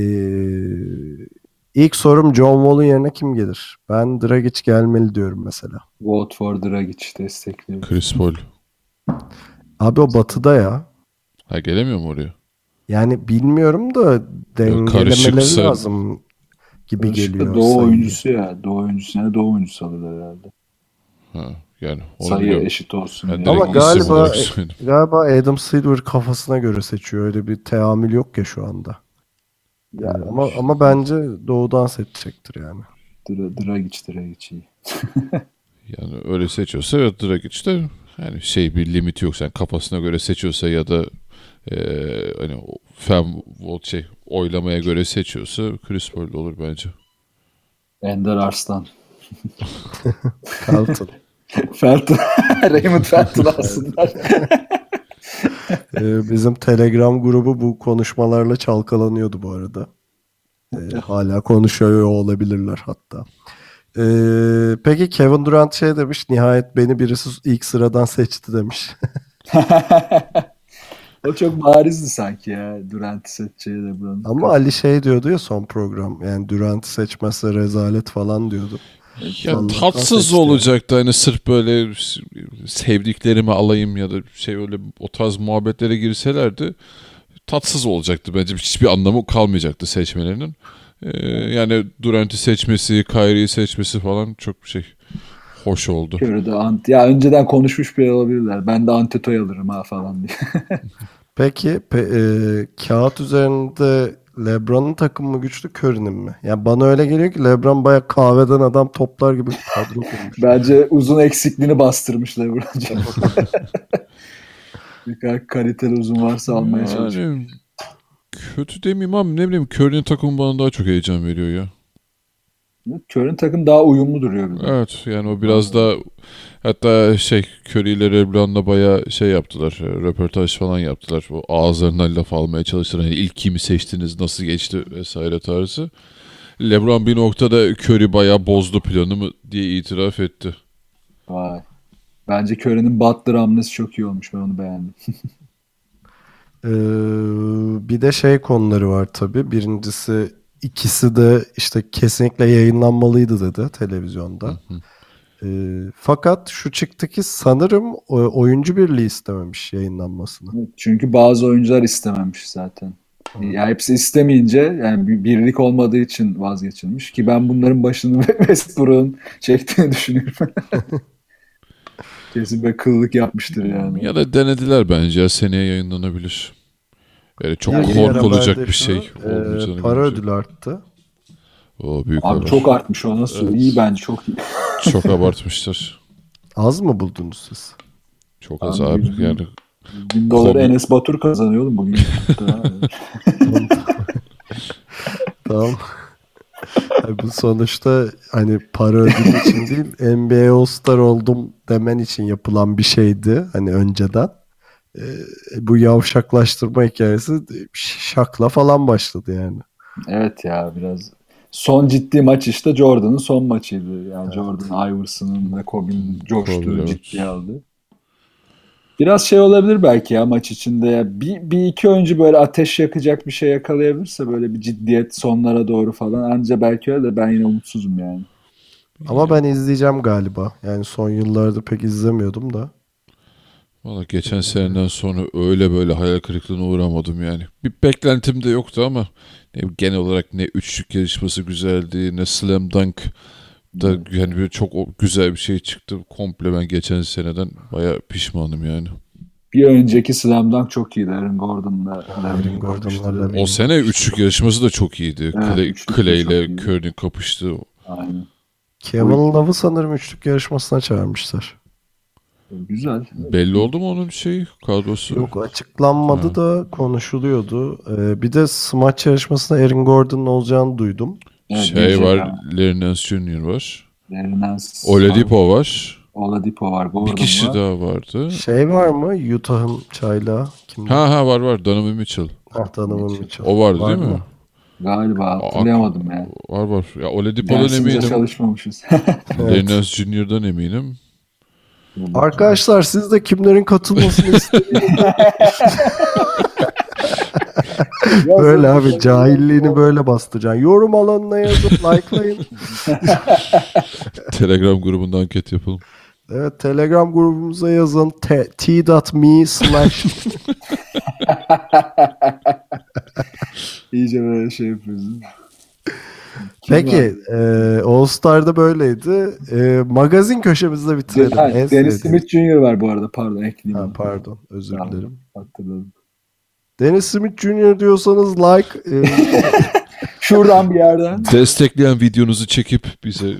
ilk sorum John Wall'un yerine kim gelir? Ben Dragic gelmeli diyorum mesela. Vote for Dragic destekliyor. Chris Paul. Abi o batıda ya. Ha gelemiyor mu oraya? Yani bilmiyorum da dengelemeleri karışıksa- lazım gibi Karışık geliyor. Doğu sayıyı. oyuncusu ya. Doğu oyuncusu yani Doğu oyuncusu alırlar herhalde. Ha, yani Sayı biliyorum. eşit olsun. Direkt Ama galiba- söyledim. Galiba Adam Silver kafasına göre seçiyor. Öyle bir teamül yok ya şu anda. Yani ama ama bence doğudan seçecektir yani. Dra- Dragic, Dragic iyi. *laughs* Yani öyle seçiyorsa evet Dragic de yani şey bir limit yok sen kafasına göre seçiyorsa ya da eee hani o fem vote şey oylamaya göre seçiyorsa Chris Paul olur bence. Ender Arslan. Carlton. *laughs* Felton. *laughs* *laughs* Raymond Felton aslında. Ee, bizim Telegram grubu bu konuşmalarla çalkalanıyordu bu arada. Ee, hala konuşuyor olabilirler hatta. Ee, peki Kevin Durant şey demiş. Nihayet beni birisi ilk sıradan seçti demiş. *laughs* o çok barizdi sanki ya. Durant'i seçeceği de buranın. Ama Ali şey diyordu ya son program. Yani Durant'ı seçmezse rezalet falan diyordu. Ya Allah'tan tatsız seçti. olacaktı hani sırf böyle sevdiklerimi alayım ya da şey öyle o tarz muhabbetlere girselerdi tatsız olacaktı bence hiçbir anlamı kalmayacaktı seçmelerinin. Ee, yani Durant'i seçmesi, Kyrie'yi seçmesi falan çok şey hoş oldu. Körü ant ya önceden konuşmuş bile olabilirler. Ben de Anteto'yu alırım ha falan diye. *laughs* Peki pe- e, kağıt üzerinde LeBron'un takımı mı güçlü Curry'nin mi? Yani bana öyle geliyor ki LeBron bayağı kahveden adam toplar gibi bir kadro *laughs* kurmuş. Bence uzun eksikliğini bastırmışlar *laughs* bence. Bir kadar kaliteli uzun varsa almaya çalışıyor. Kötü demeyeyim ama ne bileyim Curry'nin takımı bana daha çok heyecan veriyor ya. Kör'ün takım daha uyumlu duruyor. bir de. Evet yani o biraz da hatta şey Curry ile LeBron'la bayağı şey yaptılar. Röportaj falan yaptılar. O ağızlarından laf almaya çalıştılar. Hani ilk kimi seçtiniz, nasıl geçti vesaire tarzı. LeBron bir noktada Curry bayağı bozdu planımı diye itiraf etti. Vay. Bence Kör'ün Butler hamlesi çok iyi olmuş. Ben onu beğendim. *laughs* Ee, bir de şey konuları var tabii. Birincisi ikisi de işte kesinlikle yayınlanmalıydı dedi televizyonda. Ee, fakat şu çıktı ki sanırım o- oyuncu birliği istememiş yayınlanmasını. Çünkü bazı oyuncular istememiş zaten. Ya hepsi istemeyince yani bir birlik olmadığı için vazgeçilmiş ki ben bunların başını *laughs* Westbrook'un çektiğini düşünüyorum. *laughs* Kesin bir kıllık yapmıştır yani. Ya da denediler bence ya seneye yayınlanabilir. Yani çok Yani korkulacak bir şu, şey. e, para ödülü arttı. O büyük Abi haber. çok artmış o nasıl? Evet. İyi bence çok iyi. *laughs* Çok abartmışlar. Az mı buldunuz siz? Çok az Abi, abi. Yani Bin doları Kobe. Enes Batur kazanıyor oğlum bugün. *laughs* Tamam. *laughs* Ay, Bu sonuçta hani para ödülü için değil *laughs* NBA All-Star oldum demen için yapılan bir şeydi hani önceden. Ee, bu yavşaklaştırma hikayesi şakla falan başladı yani. evet ya biraz. Son ciddi maç işte Jordan'ın son maçıydı. Yani Jordan, Iverson'ın ve Kobe'nin coştuğu Kobe, evet. ciddiye aldı. Biraz şey olabilir belki ya maç içinde. Ya. Bir, bir iki oyuncu böyle ateş yakacak bir şey yakalayabilirse böyle bir ciddiyet sonlara doğru falan. Anca belki öyle de ben yine umutsuzum yani. Ama ben izleyeceğim galiba. Yani son yıllarda pek izlemiyordum da. Valla geçen seneden sonra öyle böyle hayal kırıklığına uğramadım yani. Bir beklentim de yoktu ama ne, genel olarak ne üçlük yarışması güzeldi ne slam dunk da yani bir çok güzel bir şey çıktı. Komple ben geçen seneden baya pişmanım yani. Bir önceki Slam Dunk çok iyiydi Aaron Gordon'la. Aaron Gordon'larla O sene üçlük yarışması da çok iyiydi. Evet, Clay, ile. Curry'nin kapıştı. Aynen. Kevin Love'ı sanırım üçlük yarışmasına çağırmışlar. Güzel. Belli oldu mu onun şeyi kadrosu? Yok açıklanmadı da konuşuluyordu. Ee, bir de smaç yarışmasında Aaron Gordon'un olacağını duydum. Evet, şey var, abi. Larry Nance Jr. var. Larry Nance Oladipo var. Oladipo var. Bir Gordon kişi var. daha vardı. Şey var mı? Utah'ın çaylağı. Kimdi? Ha ha var var Donovan Mitchell. Ah, Donovan Mitchell. O vardı Var değil mi? mı? Galiba hatırlayamadım ya. Var var. Ya Oladipo'dan Dersimizde eminim. çalışmamışız. *laughs* Nance Jr.'dan eminim. Arkadaşlar siz de kimlerin katılmasını *laughs* isteyin. *laughs* böyle abi cahilliğini böyle bastıracaksın. Yorum alanına yazıp *laughs* likelayın. Telegram grubunda anket yapalım. Evet Telegram grubumuza yazın. T.me slash *laughs* İyice böyle şey yapıyoruz. Kim Peki e, All Star'da böyleydi. E, magazin köşemizde var? bitirelim. Ha, sevdiğim- Smith Jr. var bu arada pardon ekleyeyim. Ha, pardon özür dilerim. Hatırladım. Dennis Smith Jr. diyorsanız like e, *laughs* Şuradan bir yerden. Destekleyen videonuzu çekip bize *laughs*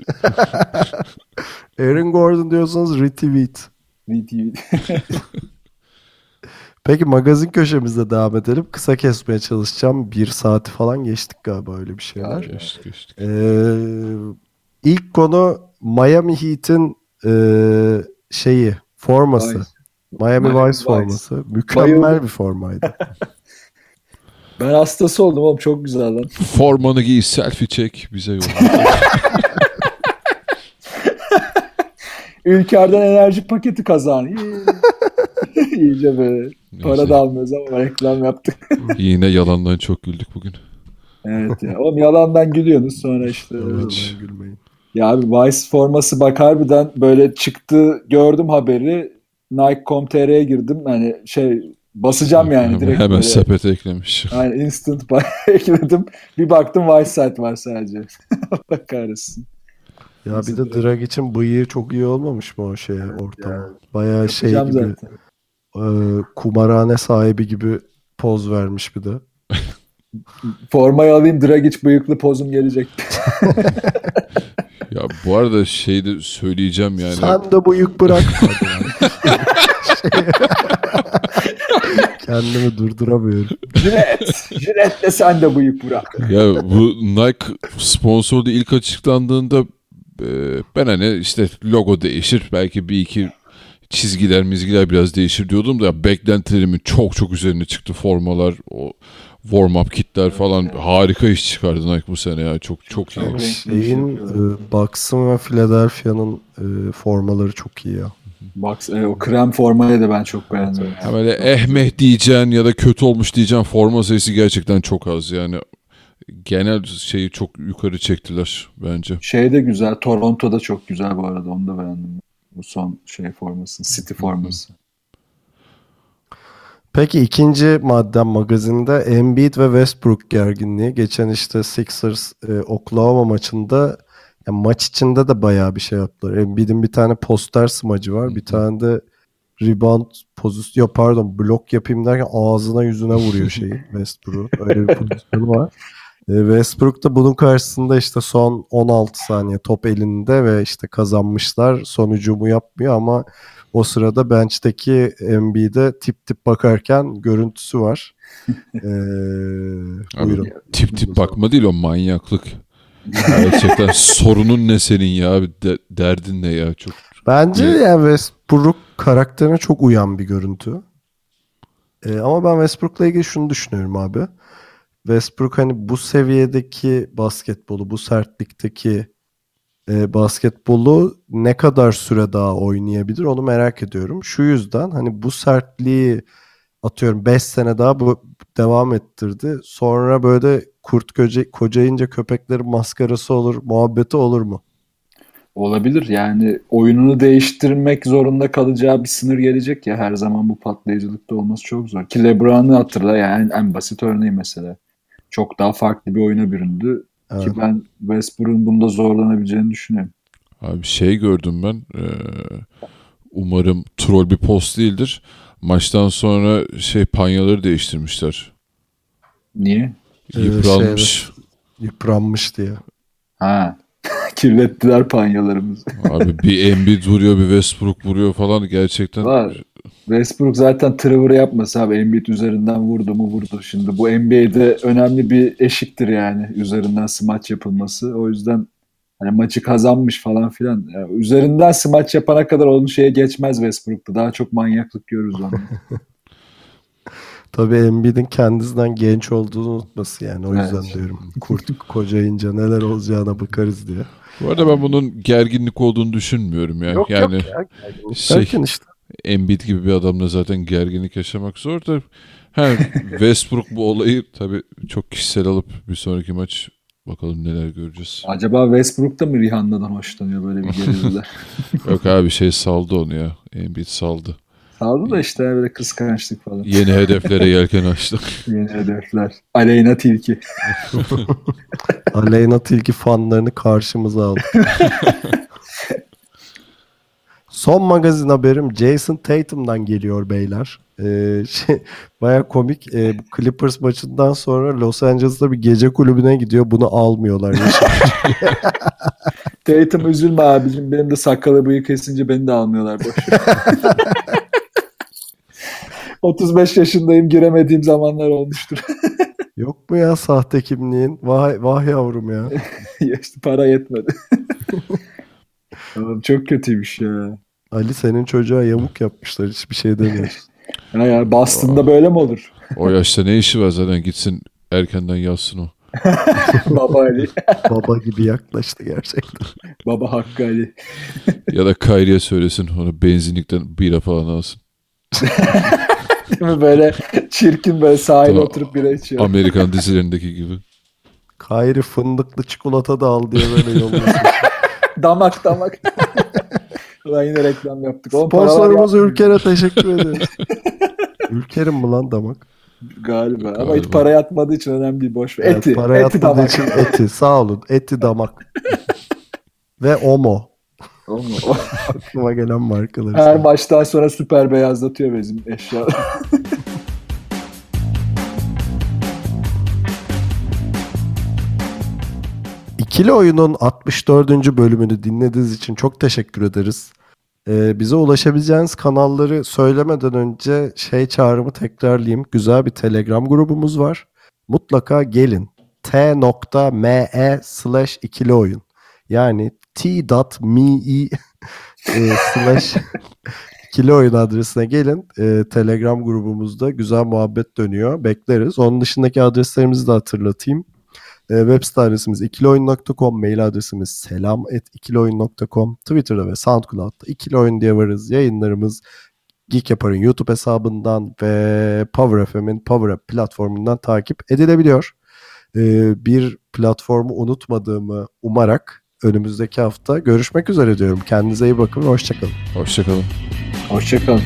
Aaron Gordon diyorsanız retweet. VTV. *laughs* Peki magazin köşemizde devam edelim. Kısa kesmeye çalışacağım. Bir saati falan geçtik galiba öyle bir şeyler. geçtik geçtik. Ee, ilk konu Miami Heat'in e, şeyi forması. Vice. Miami, Miami Vice forması. Mükemmel Bayıldım. bir formaydı. *laughs* Ben hastası oldum oğlum çok güzel lan. Formanı giy, selfie çek, bize yolla. *laughs* Ülker'den enerji paketi kazan. *laughs* İyice böyle. Para da almıyoruz ama reklam yaptık. Yine yalandan çok güldük bugün. evet ya. Oğlum yalandan gülüyorsunuz sonra işte. Hiç. Gülmeyin. Ya abi Vice forması bak harbiden böyle çıktı gördüm haberi. Nike.com.tr'ye girdim. Hani şey basacağım yani direkt Hemen böyle. sepete eklemiş. Yani instant buy *laughs* ekledim. Bir baktım Vice site var sadece. *laughs* Allah kahretsin. Ya bir de Drag için bıyığı çok iyi olmamış mı o şeye ortama? Bayağı şey gibi zaten. e, kumarhane sahibi gibi poz vermiş bir de. *laughs* Formayı alayım Dragic bıyıklı pozum gelecek. Ya bu arada şey de söyleyeceğim yani. Sen de bıyık bırak. *laughs* Kendimi durduramıyorum. Jilet. Jiletle sen de bıyık bırak. Ya bu Nike sponsorluğu ilk açıklandığında e, ben hani işte logo değişir belki bir iki çizgiler mizgiler biraz değişir diyordum da beklentilerimin çok çok üzerine çıktı formalar o warm up kitler falan harika iş çıkardı Nike bu sene ya çok çok iyi. Şeyin e, Bucks'ın ve Philadelphia'nın e, formaları çok iyi ya. Bak e, o krem formayı da ben çok beğendim. Ha böyle ehmeh diyeceksin ya da kötü olmuş diyeceksin forma sayısı gerçekten çok az yani genel şeyi çok yukarı çektiler bence. Şey de güzel. Toronto'da çok güzel bu arada. Onu da beğendim. Bu son şey forması. City forması. Peki ikinci maddem magazinde Embiid ve Westbrook gerginliği. Geçen işte Sixers e, Oklahoma maçında ya maç içinde de bayağı bir şey yaptılar. Embiid'in bir tane poster smacı var. Bir tane de rebound pozisyon pardon blok yapayım derken ağzına yüzüne vuruyor *laughs* şeyi Westbrook. Öyle bir pozisyonu var. E, Westbrook da bunun karşısında işte son 16 saniye top elinde ve işte kazanmışlar. Son hücumu yapmıyor ama o sırada bench'teki Embiid'e tip tip bakarken görüntüsü var. *laughs* Ee, buyurun. Tip tip bakma değil o manyaklık. Gerçekten sorunun ne senin ya? De- derdin ne ya? Çok Bence Evet. yani Westbrook karakterine çok uyan bir görüntü. Ee, ama ben Westbrook'la ilgili şunu düşünüyorum abi. Westbrook hani bu seviyedeki basketbolu, bu sertlikteki e, basketbolu ne kadar süre daha oynayabilir onu merak ediyorum. Şu yüzden hani bu sertliği atıyorum 5 sene daha bu devam ettirdi. Sonra böyle kurt koca, kocayınca köpeklerin maskarası olur, muhabbeti olur mu? Olabilir. Yani oyununu değiştirmek zorunda kalacağı bir sınır gelecek ya. Her zaman bu patlayıcılıkta olması çok zor. Ki LeBron'u hatırla yani en basit örneği mesela. Çok daha farklı bir oyuna büründü. Evet. Ki ben Westbrook'un bunda zorlanabileceğini düşünüyorum. Abi şey gördüm ben. eee, umarım troll bir post değildir. Maçtan sonra şey panyaları değiştirmişler. Niye? Ee, Yıpranmış. Yıpranmış diye. Ha. *laughs* Kirlettiler panyalarımızı. Abi bir Embiid vuruyor bir Westbrook vuruyor falan gerçekten. Var. Westbrook zaten Trevor'ı yapmasa abi Embiid üzerinden vurdu mu vurdu. Şimdi bu NBA'de önemli bir eşiktir yani üzerinden smaç yapılması. O yüzden hani maçı kazanmış falan filan. Yani üzerinden smaç yapana kadar onun şeye geçmez Westbrook'ta. Daha çok manyaklık görürüz onu. *laughs* Tabii Embiid'in kendisinden genç olduğunu unutması yani. O yüzden Evet. diyorum. Kurt kocayınca neler olacağına bakarız diye. Bu arada ben bunun gerginlik olduğunu düşünmüyorum ya. yani ya. şey- işte Embiid gibi bir adamla zaten gerginlik yaşamak zor da ha, Westbrook bu olayı tabii çok kişisel alıp bir sonraki maç bakalım neler göreceğiz. Acaba Westbrook da mı Rihanna'dan hoşlanıyor böyle bir gerililer? *laughs* Yok abi şey saldı onu ya. Embiid saldı. Kaldı da işte böyle kıskançlık falan. Yeni *laughs* hedeflere yelken açtık. Yeni hedefler. Aleyna Tilki. *laughs* Aleyna Tilki fanlarını karşımıza aldık. *laughs* Son magazin haberim Jason Tatum'dan geliyor beyler. Ee, şey, Baya komik. Ee, bu Clippers maçından sonra Los Angeles'ta bir gece kulübüne gidiyor. Bunu almıyorlar. Tatum üzülme abicim. Benim de sakalı bıyık kesince beni de almıyorlar. Boş. Ver. 35 yaşındayım giremediğim zamanlar olmuştur. *laughs* Yok mu ya sahte kimliğin? Vay, vah yavrum ya. *laughs* Ya işte para yetmedi. *laughs* Oğlum çok kötüymüş ya. Ali senin çocuğa yamuk yapmışlar. Hiçbir şey demiyoruz. Ya, ya Boston'da böyle mi olur? O yaşta ne işi var zaten gitsin erkenden yazsın o. Baba Ali. Baba gibi yaklaştı gerçekten. Baba Hakkı Ali. Ya da Kyrie'ye söylesin onu benzinlikten bira falan alsın. Değil mi böyle çirkin böyle sahile Tamam. oturup bira içiyor. Amerikan dizilerindeki gibi. Kayri fındıklı çikolata da al diye böyle yolluyorsun. *laughs* damak damak. Ulan yine reklam yaptık. Oğlum Sponsorumuz. Ülker'e teşekkür ederiz. Ülker'in mi lan damak? Galiba. Ama Galiba. hiç para yatmadığı için önemli değil. Boş ver. Evet, Eti. para eti yatmadığı damak. için eti. Sağ olun. Eti damak. Ve *laughs* Omo. *laughs* Aklıma gelen markaları. Her maçtan sonra süper beyazlatıyor bizim eşya. *laughs* İkili Oyun'un 64. bölümünü dinlediğiniz için çok teşekkür ederiz. Ee, bize ulaşabileceğiniz kanalları söylemeden önce şey çağrımı tekrarlayayım. Güzel bir Telegram grubumuz var. Mutlaka gelin. t.me slash ikili oyun. Yani t.me e, slash *laughs* ikili oyun adresine gelin. Ee, Telegram grubumuzda güzel muhabbet dönüyor. Bekleriz. Onun dışındaki adreslerimizi de hatırlatayım. E, web site adresimiz ikilioyun.com, mail adresimiz selam@ikilioyun.com, Twitter'da ve SoundCloud'da ikili oyun diye varız. Yayınlarımız Geek Yapar'ın YouTube hesabından ve Power FM'in Power App platformundan takip edilebiliyor. E, bir platformu unutmadığımı umarak önümüzdeki hafta görüşmek üzere diyorum. Kendinize iyi bakın ve hoşçakalın. Hoşçakalın. Hoşçakalın.